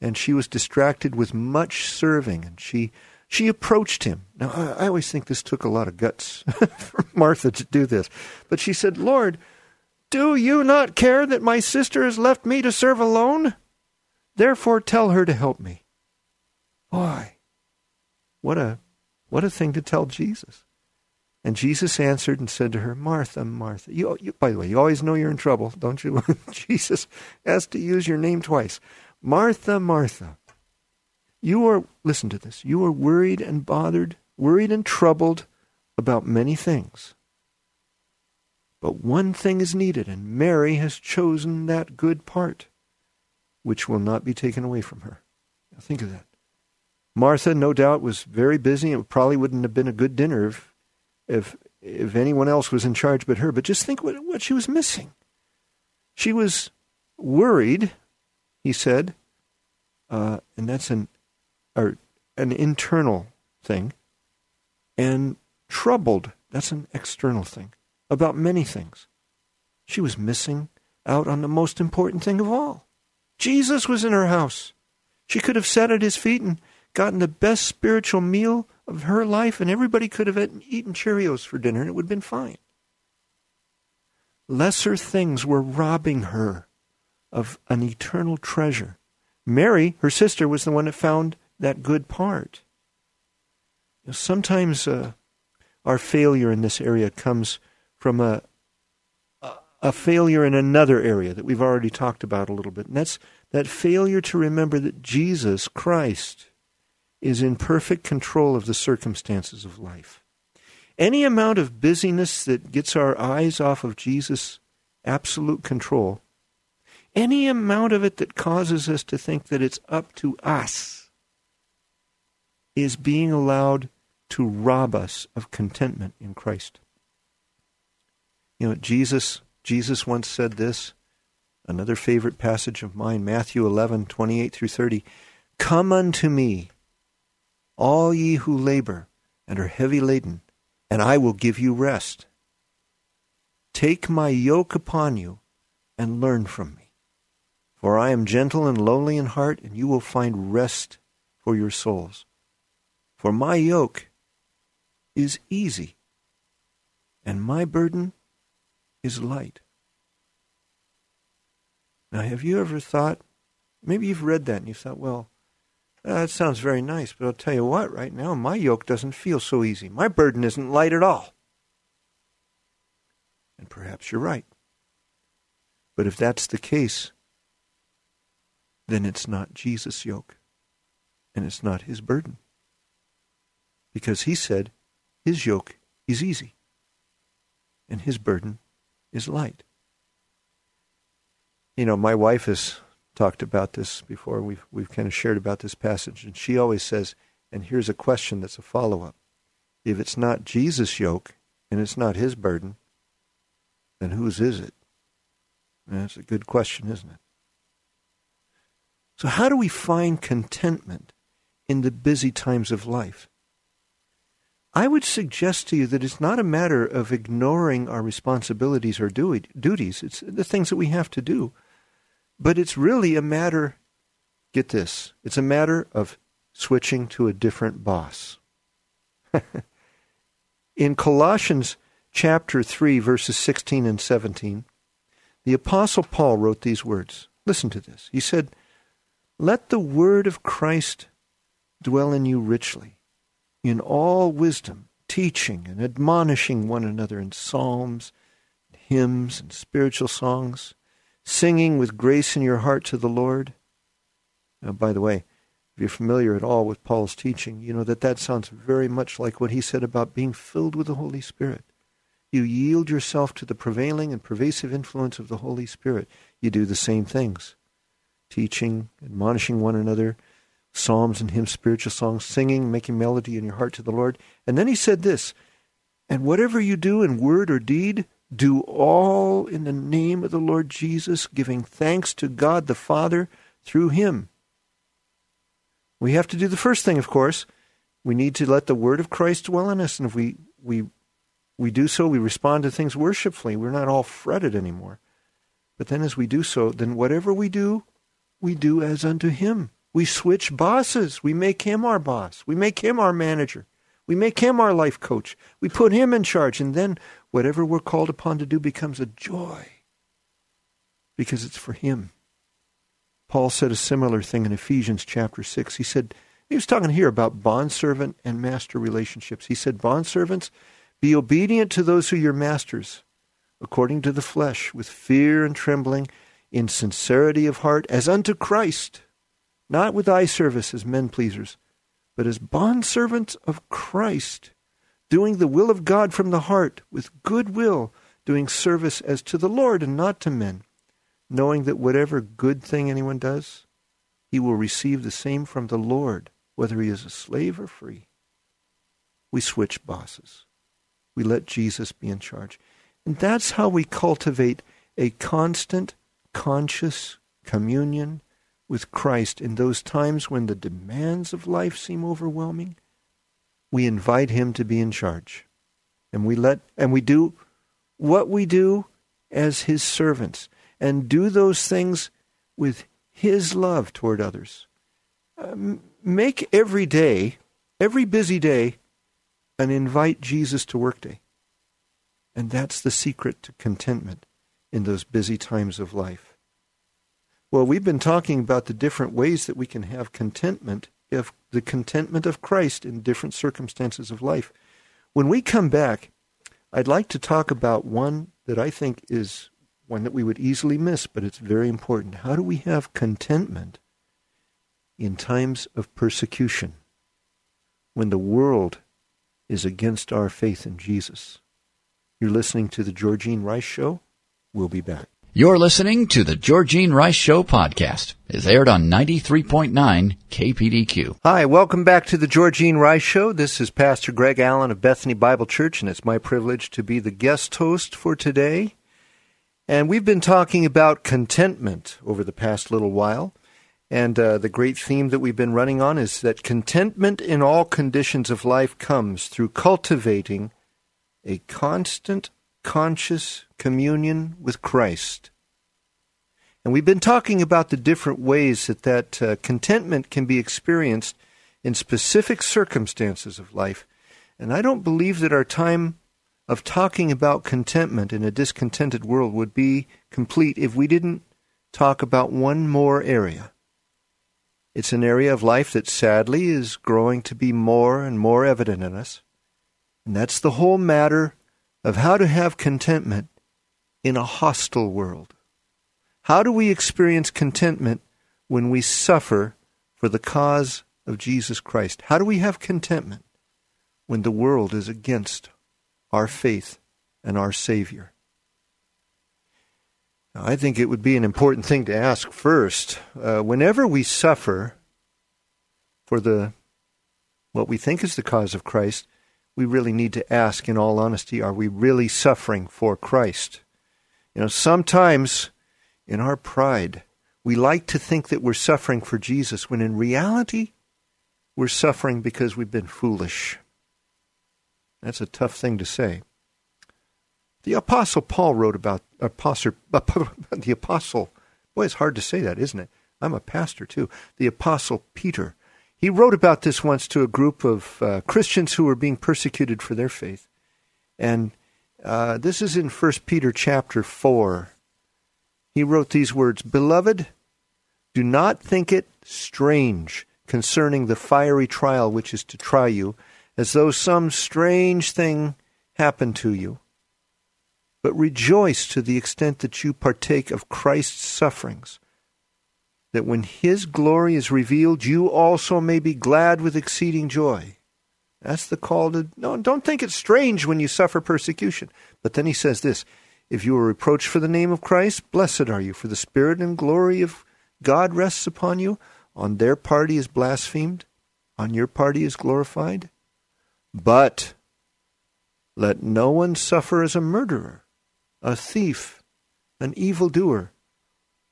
And she was distracted with much serving, and she she approached him. Now, I, always think this took a lot of guts for Martha to do this, but she said, "Lord." Do you not care that my sister has left me to serve alone? Therefore tell her to help me. Why? What a what a thing to tell Jesus. And Jesus answered and said to her, Martha, Martha. You, you, by the way, you always know you're in trouble, don't you? Jesus has to use your name twice. Martha, Martha. You are, listen to this, you are worried and bothered, worried and troubled about many things. But one thing is needed, and Mary has chosen that good part, which will not be taken away from her. Now think of that. Martha, no doubt, was very busy. It probably wouldn't have been a good dinner if, if, if anyone else was in charge but her. But just think what, what she was missing. She was worried, he said, uh, and that's an, or an internal thing, and troubled, that's an external thing about many things. She was missing out on the most important thing of all. Jesus was in her house. She could have sat at his feet and gotten the best spiritual meal of her life, and everybody could have eaten Cheerios for dinner, and it would have been fine. Lesser things were robbing her of an eternal treasure. Mary, her sister, was the one that found that good part. You know, sometimes uh, our failure in this area comes from a a failure in another area that we've already talked about a little bit. And that's that failure to remember that Jesus Christ is in perfect control of the circumstances of life. Any amount of busyness that gets our eyes off of Jesus' absolute control, any amount of it that causes us to think that it's up to us, is being allowed to rob us of contentment in Christ. You know, Jesus Jesus once said this, another favorite passage of mine, Matthew 11, 28 through 30. Come unto me, all ye who labor and are heavy laden, and I will give you rest. Take my yoke upon you and learn from me. For I am gentle and lowly in heart, and you will find rest for your souls. For my yoke is easy, and my burden is light. Now, have you ever thought, maybe you've read that and you thought, well, uh, that sounds very nice, but I'll tell you what, right now, my yoke doesn't feel so easy. My burden isn't light at all. And perhaps you're right. But if that's the case, then it's not Jesus' yoke, and it's not his burden. Because he said his yoke is easy, and his burden is light. You know, my wife has talked about this before. We've we've kind of shared about this passage, and she always says, and here's a question that's a follow up. If it's not Jesus' yoke and it's not his burden, then whose is it? And that's a good question, isn't it? So how do we find contentment in the busy times of life? I would suggest to you that it's not a matter of ignoring our responsibilities or duties. It's the things that we have to do. But it's really a matter, get this, it's a matter of switching to a different boss. In Colossians chapter 3, verses 16 and 17, the Apostle Paul wrote these words. Listen to this. He said, Let the word of Christ dwell in you richly, in all wisdom, teaching and admonishing one another in psalms, hymns, and spiritual songs singing with grace in your heart to the Lord. Now, by the way, if you're familiar at all with Paul's teaching, you know that that sounds very much like what he said about being filled with the Holy Spirit. You yield yourself to the prevailing and pervasive influence of the Holy Spirit. You do the same things teaching, admonishing one another, psalms and hymns, spiritual songs, singing, making melody in your heart to the Lord. And then he said this And whatever you do in word or deed, do all in the name of the Lord Jesus, giving thanks to God the Father through him. We have to do the first thing, of course. We need to let the word of Christ dwell in us, and if we we we do so, we respond to things worshipfully. We're not all fretted anymore. But then as we do so, then whatever we do, we do as unto him. We switch bosses. We make him our boss. We make him our manager. We make him our life coach. We put him in charge, and then whatever we're called upon to do becomes a joy because it's for him. Paul said a similar thing in Ephesians chapter 6. He said, he was talking here about bondservant and master relationships. He said, Bondservants, be obedient to those who are your masters, according to the flesh, with fear and trembling, in sincerity of heart, as unto Christ, not with eye service as men pleasers but as bondservants of Christ, doing the will of God from the heart, with good will, doing service as to the Lord and not to men, knowing that whatever good thing anyone does, he will receive the same from the Lord, whether he is a slave or free. We switch bosses. We let Jesus be in charge. And that's how we cultivate a constant, conscious communion with Christ in those times when the demands of life seem overwhelming, we invite him to be in charge. And we let and we do what we do as his servants and do those things with his love toward others. Um, make every day, every busy day, an invite Jesus to work day. And that's the secret to contentment in those busy times of life. Well, we've been talking about the different ways that we can have contentment, if the contentment of Christ in different circumstances of life. When we come back, I'd like to talk about one that I think is one that we would easily miss, but it's very important. How do we have contentment in times of persecution when the world is against our faith in Jesus? You're listening to the Georgene Rice Show. We'll be back. You're listening to the Georgene Rice Show podcast. It's aired on 93.9 KPDQ. Hi, welcome back to the Georgene Rice Show. This is Pastor Greg Allen of Bethany Bible Church, and it's my privilege to be the guest host for today. And we've been talking about contentment over the past little while. And uh, the great theme that we've been running on is that contentment in all conditions of life comes through cultivating a constant conscious communion with Christ. And we've been talking about the different ways that that uh, contentment can be experienced in specific circumstances of life. And I don't believe that our time of talking about contentment in a discontented world would be complete if we didn't talk about one more area. It's an area of life that sadly is growing to be more and more evident in us. And that's the whole matter of how to have contentment in a hostile world. How do we experience contentment when we suffer for the cause of Jesus Christ? How do we have contentment when the world is against our faith and our Savior? Now, I think it would be an important thing to ask first. Uh, whenever we suffer for the what we think is the cause of Christ, we really need to ask, in all honesty, are we really suffering for Christ? You know, sometimes in our pride, we like to think that we're suffering for Jesus when in reality, we're suffering because we've been foolish. That's a tough thing to say. The Apostle Paul wrote about apostle, the Apostle. Boy, it's hard to say that, isn't it? I'm a pastor too. The Apostle Peter. He wrote about this once to a group of uh, Christians who were being persecuted for their faith, and uh, this is in First Peter chapter four. He wrote these words: "Beloved, do not think it strange concerning the fiery trial which is to try you, as though some strange thing happened to you. But rejoice to the extent that you partake of Christ's sufferings, that when his glory is revealed, you also may be glad with exceeding joy. That's the call to no, don't think it's strange when you suffer persecution. But then he says this if you are reproached for the name of Christ, blessed are you, for the spirit and glory of God rests upon you. On their part he is blasphemed, on your part he is glorified. But let no one suffer as a murderer, a thief, an evildoer,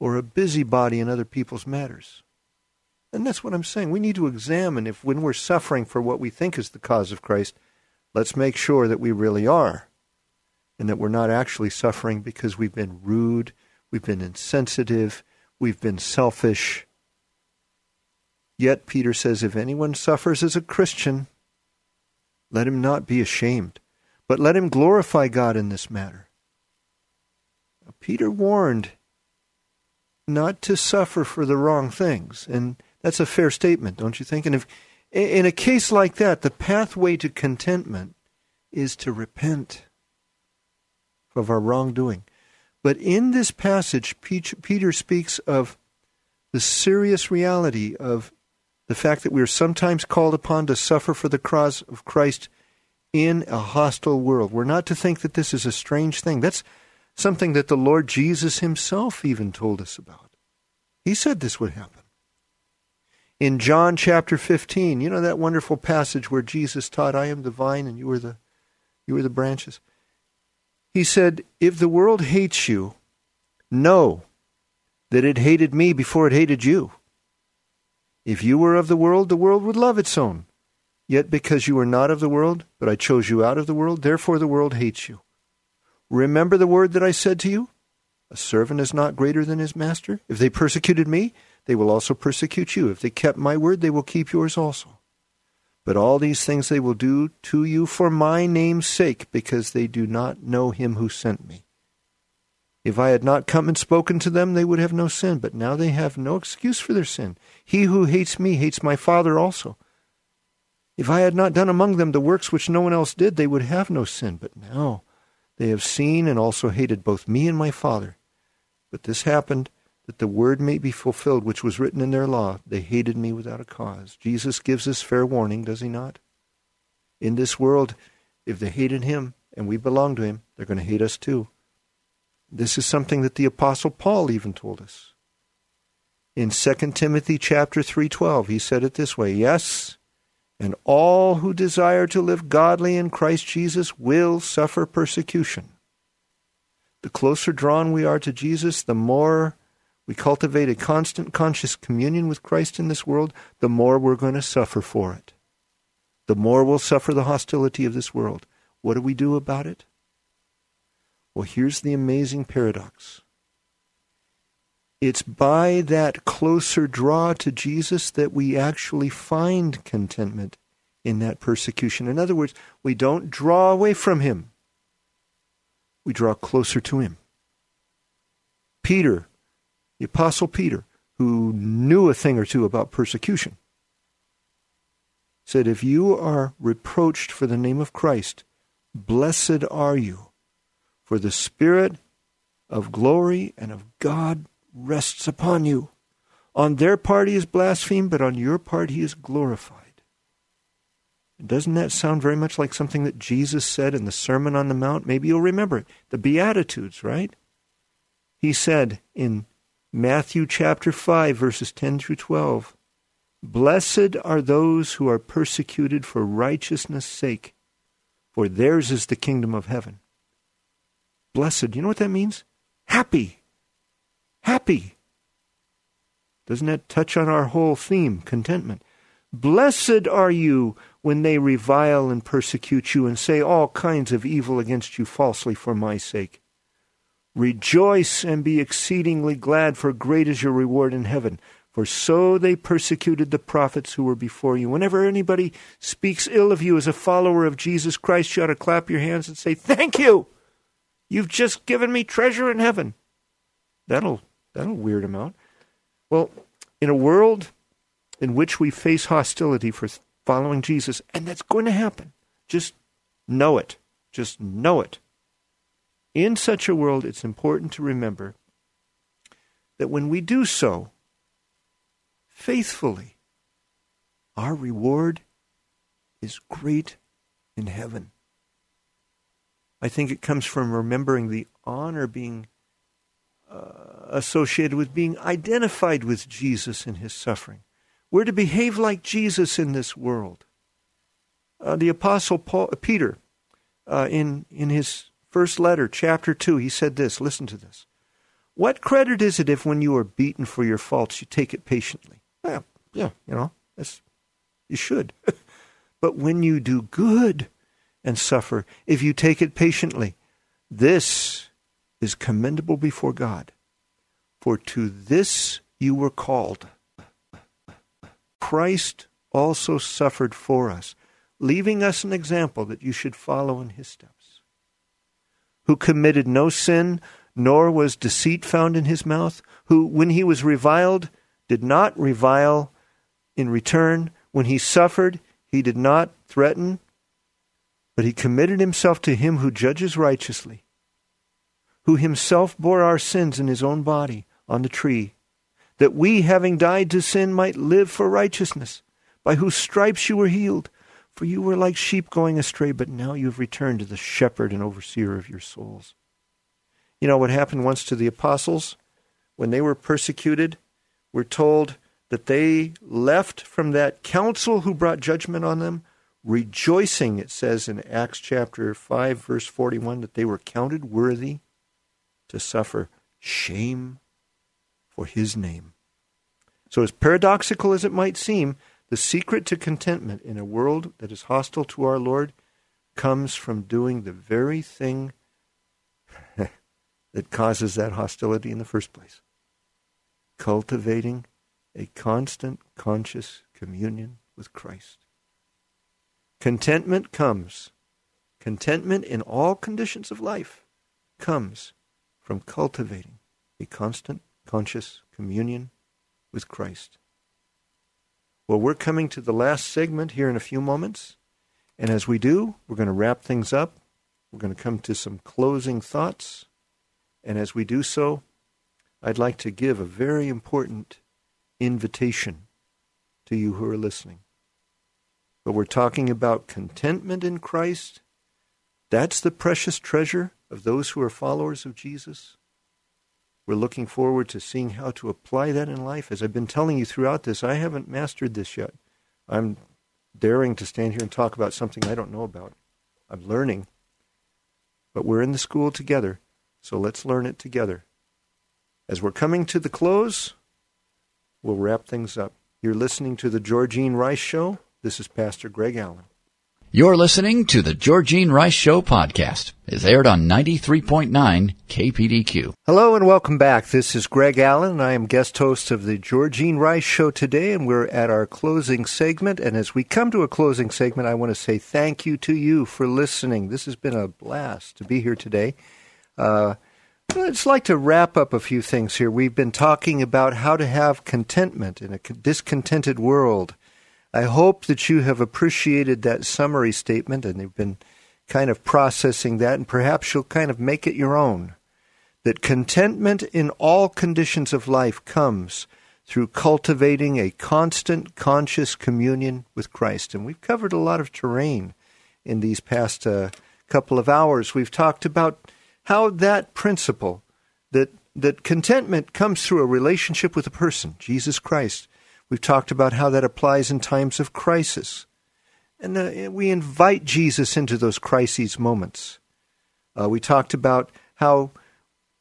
or a busybody in other people's matters. And that's what I'm saying. We need to examine if, when we're suffering for what we think is the cause of Christ, let's make sure that we really are, and that we're not actually suffering because we've been rude, we've been insensitive, we've been selfish. Yet, Peter says, if anyone suffers as a Christian, let him not be ashamed, but let him glorify God in this matter. Peter warned not to suffer for the wrong things, and that's a fair statement, don't you think? And if in a case like that, the pathway to contentment is to repent of our wrongdoing. But in this passage, Peter speaks of the serious reality of the fact that we are sometimes called upon to suffer for the cause of Christ in a hostile world. We're not to think that this is a strange thing. That's something that the Lord Jesus himself even told us about. He said this would happen. In John chapter 15, you know that wonderful passage where Jesus taught, I am the vine and you are the you are the branches. He said, If the world hates you, know that it hated me before it hated you. If you were of the world, the world would love its own. Yet because you are not of the world, but I chose you out of the world, therefore the world hates you. Remember the word that I said to you? A servant is not greater than his master. If they persecuted me, they will also persecute you. If they kept my word, they will keep yours also. But all these things they will do to you for my name's sake, because they do not know him who sent me. If I had not come and spoken to them, they would have no sin, but now they have no excuse for their sin. He who hates me hates my Father also. If I had not done among them the works which no one else did, they would have no sin, but now they have seen and also hated both me and my Father. But this happened that the word may be fulfilled which was written in their law. They hated me without a cause. Jesus gives us fair warning, does he not? In this world, if they hated him and we belong to him, they're going to hate us too. This is something that the apostle Paul even told us. In 2 Timothy chapter 3:12, he said it this way, "Yes, and all who desire to live godly in Christ Jesus will suffer persecution." The closer drawn we are to Jesus, the more we cultivate a constant conscious communion with Christ in this world, the more we're going to suffer for it. The more we'll suffer the hostility of this world. What do we do about it? Well, here's the amazing paradox. It's by that closer draw to Jesus that we actually find contentment in that persecution. In other words, we don't draw away from him, we draw closer to him. Peter The Apostle Peter, who knew a thing or two about persecution, said, If you are reproached for the name of Christ, blessed are you, for the Spirit of glory and of God rests upon you. On their part he is blasphemed, but on your part he is glorified. Doesn't that sound very much like something that Jesus said in the Sermon on the Mount? Maybe you'll remember it. The Beatitudes, right? He said in Matthew chapter 5, verses 10 through 12 Blessed are those who are persecuted for righteousness' sake, for theirs is the kingdom of heaven. Blessed, you know what that means? Happy. Happy. Doesn't that touch on our whole theme, contentment? Blessed are you when they revile and persecute you and say all kinds of evil against you falsely for my sake. Rejoice and be exceedingly glad, for great is your reward in heaven. For so they persecuted the prophets who were before you. Whenever anybody speaks ill of you as a follower of Jesus Christ, you ought to clap your hands and say, Thank you! You've just given me treasure in heaven. That'll that'll weird them out. Well, in a world in which we face hostility for following Jesus, and that's going to happen. Just know it. Just know it. In such a world, it's important to remember that when we do so faithfully, our reward is great in heaven. I think it comes from remembering the honor being associated with being identified with Jesus in his suffering. We're to behave like Jesus in this world. Uh, the Apostle Paul, uh, Peter, uh, in, in his first letter, chapter 2, he said this listen to this. What credit is it if when you are beaten for your faults, you take it patiently? Yeah, yeah, you know, that's, you should. but when you do good and suffer, if you take it patiently, this is commendable before God. For to this you were called. Christ also suffered for us, leaving us an example that you should follow in his steps. Who committed no sin, nor was deceit found in his mouth, who, when he was reviled, did not revile in return. When he suffered, he did not threaten, but he committed himself to him who judges righteously, who himself bore our sins in his own body on the tree that we, having died to sin, might live for righteousness, by whose stripes you were healed. For you were like sheep going astray, but now you have returned to the shepherd and overseer of your souls. You know what happened once to the apostles? When they were persecuted, we're told that they left from that council who brought judgment on them, rejoicing, it says in Acts chapter 5, verse 41, that they were counted worthy to suffer shame for his name. So, as paradoxical as it might seem, the secret to contentment in a world that is hostile to our Lord comes from doing the very thing that causes that hostility in the first place cultivating a constant conscious communion with Christ. Contentment comes, contentment in all conditions of life comes from cultivating a constant conscious communion with Christ. Well, we're coming to the last segment here in a few moments. And as we do, we're going to wrap things up. We're going to come to some closing thoughts. And as we do so, I'd like to give a very important invitation to you who are listening. But we're talking about contentment in Christ. That's the precious treasure of those who are followers of Jesus. We're looking forward to seeing how to apply that in life. As I've been telling you throughout this, I haven't mastered this yet. I'm daring to stand here and talk about something I don't know about. I'm learning. But we're in the school together, so let's learn it together. As we're coming to the close, we'll wrap things up. You're listening to the Georgene Rice Show. This is Pastor Greg Allen. You're listening to the Georgene Rice Show podcast. It's aired on 93.9 KPDQ. Hello and welcome back. This is Greg Allen, and I am guest host of the Georgene Rice Show today, and we're at our closing segment. And as we come to a closing segment, I want to say thank you to you for listening. This has been a blast to be here today. Uh, I'd like to wrap up a few things here. We've been talking about how to have contentment in a discontented world. I hope that you have appreciated that summary statement and you've been kind of processing that, and perhaps you'll kind of make it your own. That contentment in all conditions of life comes through cultivating a constant conscious communion with Christ. And we've covered a lot of terrain in these past uh, couple of hours. We've talked about how that principle that that contentment comes through a relationship with a person, Jesus Christ. We've talked about how that applies in times of crisis. And we invite Jesus into those crises moments. Uh, we talked about how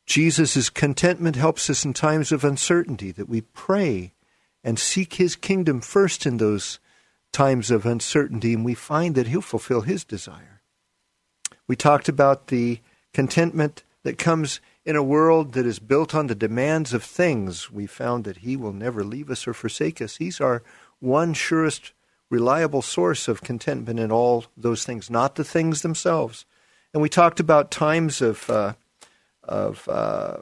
Jesus' contentment helps us in times of uncertainty, that we pray and seek his kingdom first in those times of uncertainty, and we find that he'll fulfill his desire. We talked about the contentment that comes in a world that is built on the demands of things. We found that he will never leave us or forsake us. He's our one surest, reliable source of contentment in all those things, not the things themselves. And we talked about times of uh, of uh,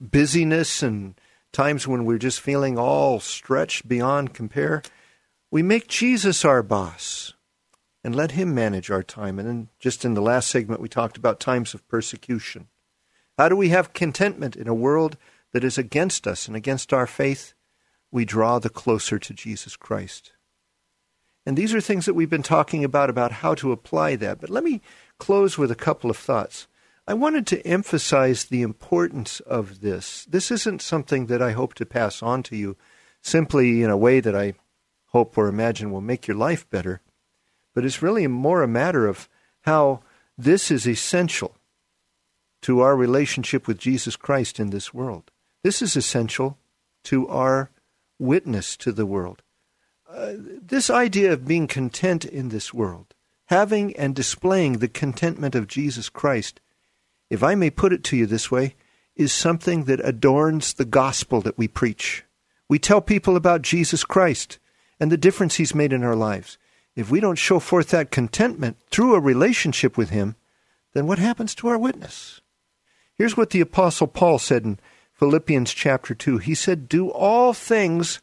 busyness and times when we're just feeling all stretched beyond compare, we make Jesus our boss and let him manage our time. And then just in the last segment, we talked about times of persecution. How do we have contentment in a world that is against us and against our faith? We draw the closer to Jesus Christ. And these are things that we've been talking about, about how to apply that. But let me close with a couple of thoughts. I wanted to emphasize the importance of this. This isn't something that I hope to pass on to you simply in a way that I hope or imagine will make your life better, but it's really more a matter of how this is essential to our relationship with Jesus Christ in this world. This is essential to our witness to the world. This idea of being content in this world, having and displaying the contentment of Jesus Christ, if I may put it to you this way, is something that adorns the gospel that we preach. We tell people about Jesus Christ and the difference he's made in our lives. If we don't show forth that contentment through a relationship with him, then what happens to our witness? Here's what the Apostle Paul said in Philippians chapter 2. He said, Do all things,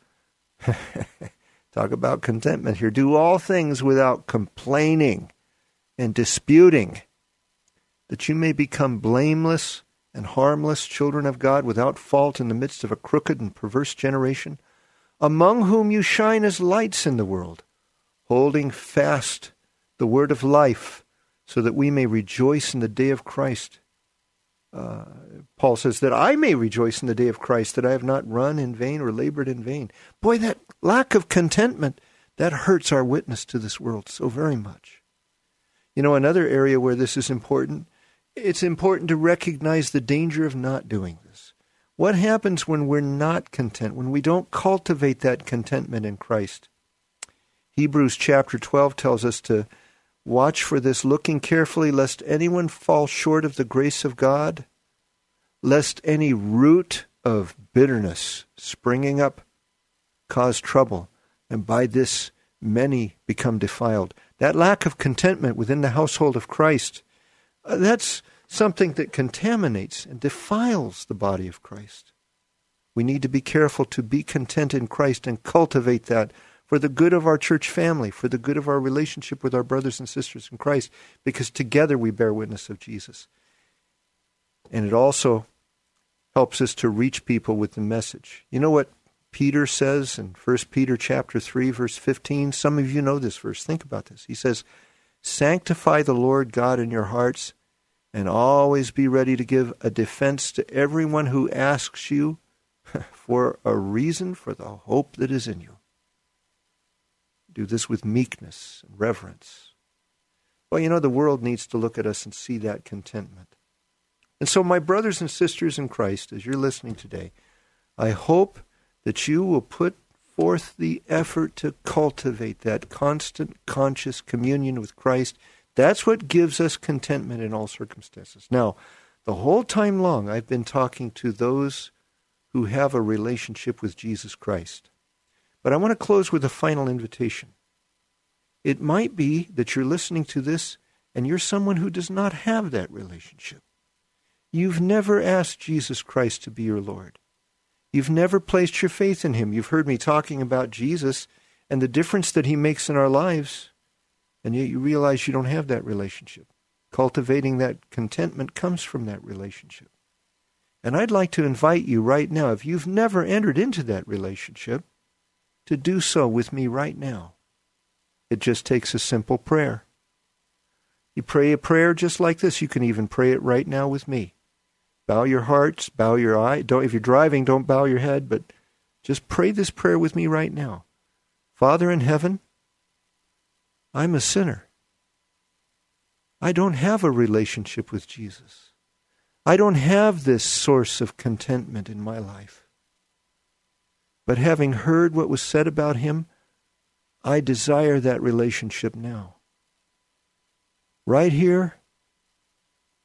talk about contentment here, do all things without complaining and disputing that you may become blameless and harmless children of God without fault in the midst of a crooked and perverse generation, among whom you shine as lights in the world, holding fast the word of life, so that we may rejoice in the day of Christ. Uh, Paul says that I may rejoice in the day of Christ, that I have not run in vain or labored in vain. Boy, that lack of contentment, that hurts our witness to this world so very much. You know, another area where this is important it's important to recognize the danger of not doing this. What happens when we're not content, when we don't cultivate that contentment in Christ? Hebrews chapter 12 tells us to watch for this, looking carefully lest anyone fall short of the grace of God, lest any root of bitterness springing up cause trouble, and by this many become defiled. That lack of contentment within the household of Christ uh, that's something that contaminates and defiles the body of Christ. We need to be careful to be content in Christ and cultivate that for the good of our church family, for the good of our relationship with our brothers and sisters in Christ, because together we bear witness of Jesus. And it also helps us to reach people with the message. You know what Peter says in 1 Peter chapter 3 verse 15? Some of you know this verse. Think about this. He says, Sanctify the Lord God in your hearts, and always be ready to give a defense to everyone who asks you for a reason for the hope that is in you. Do this with meekness and reverence. Well, you know, the world needs to look at us and see that contentment. And so, my brothers and sisters in Christ, as you're listening today, I hope that you will put forth the effort to cultivate that constant conscious communion with Christ. That's what gives us contentment in all circumstances. Now, the whole time long, I've been talking to those who have a relationship with Jesus Christ. But I want to close with a final invitation. It might be that you're listening to this and you're someone who does not have that relationship. You've never asked Jesus Christ to be your Lord. You've never placed your faith in him. You've heard me talking about Jesus and the difference that he makes in our lives, and yet you realize you don't have that relationship. Cultivating that contentment comes from that relationship. And I'd like to invite you right now, if you've never entered into that relationship, to do so with me right now. It just takes a simple prayer. You pray a prayer just like this. You can even pray it right now with me. Bow your hearts, bow your eye. Don't if you're driving, don't bow your head, but just pray this prayer with me right now. Father in heaven, I'm a sinner. I don't have a relationship with Jesus. I don't have this source of contentment in my life. But having heard what was said about him, I desire that relationship now. Right here,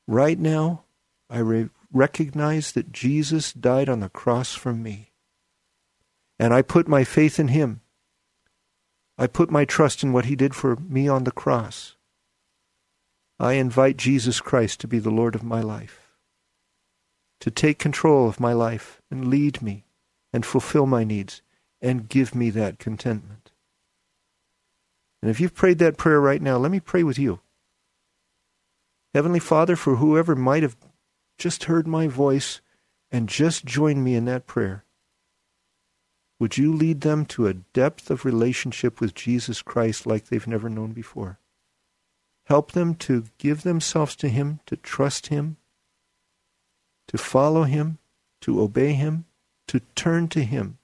right now, I re- recognize that Jesus died on the cross for me. And I put my faith in him. I put my trust in what he did for me on the cross. I invite Jesus Christ to be the Lord of my life, to take control of my life and lead me and fulfill my needs and give me that contentment. And if you've prayed that prayer right now, let me pray with you. Heavenly Father, for whoever might have just heard my voice and just joined me in that prayer, would you lead them to a depth of relationship with Jesus Christ like they've never known before? Help them to give themselves to Him, to trust Him, to follow Him, to obey Him, to turn to Him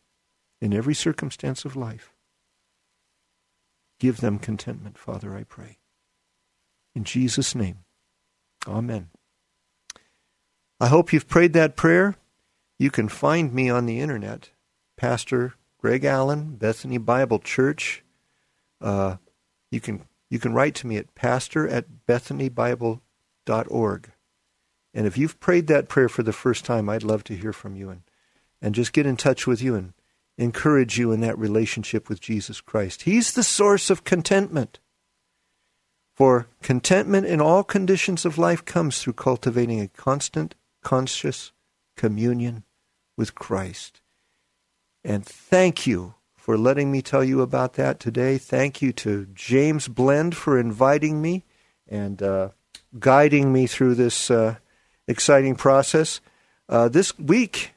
in every circumstance of life. Give them contentment, Father, I pray. In Jesus' name, Amen. I hope you've prayed that prayer. You can find me on the internet, Pastor Greg Allen, Bethany Bible Church. Uh, you can you can write to me at pastor at bethanybible.org. And if you've prayed that prayer for the first time, I'd love to hear from you and, and just get in touch with you and encourage you in that relationship with Jesus Christ. He's the source of contentment. For contentment in all conditions of life comes through cultivating a constant, conscious communion with Christ. And thank you for letting me tell you about that today. Thank you to James Blend for inviting me and uh, guiding me through this uh, exciting process. Uh, this week,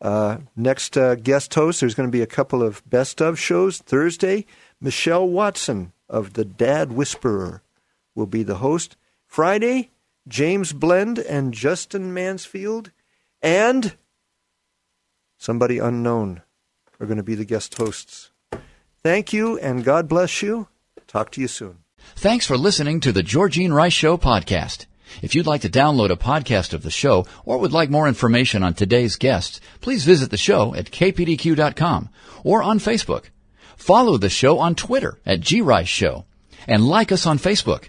uh, next uh, guest host, there's going to be a couple of best of shows. Thursday, Michelle Watson of The Dad Whisperer will be the host. Friday, James Blend and Justin Mansfield and somebody unknown are going to be the guest hosts. Thank you, and God bless you. Talk to you soon. Thanks for listening to the Georgene Rice Show podcast. If you'd like to download a podcast of the show or would like more information on today's guests, please visit the show at kpdq.com or on Facebook. Follow the show on Twitter at grice show and like us on Facebook.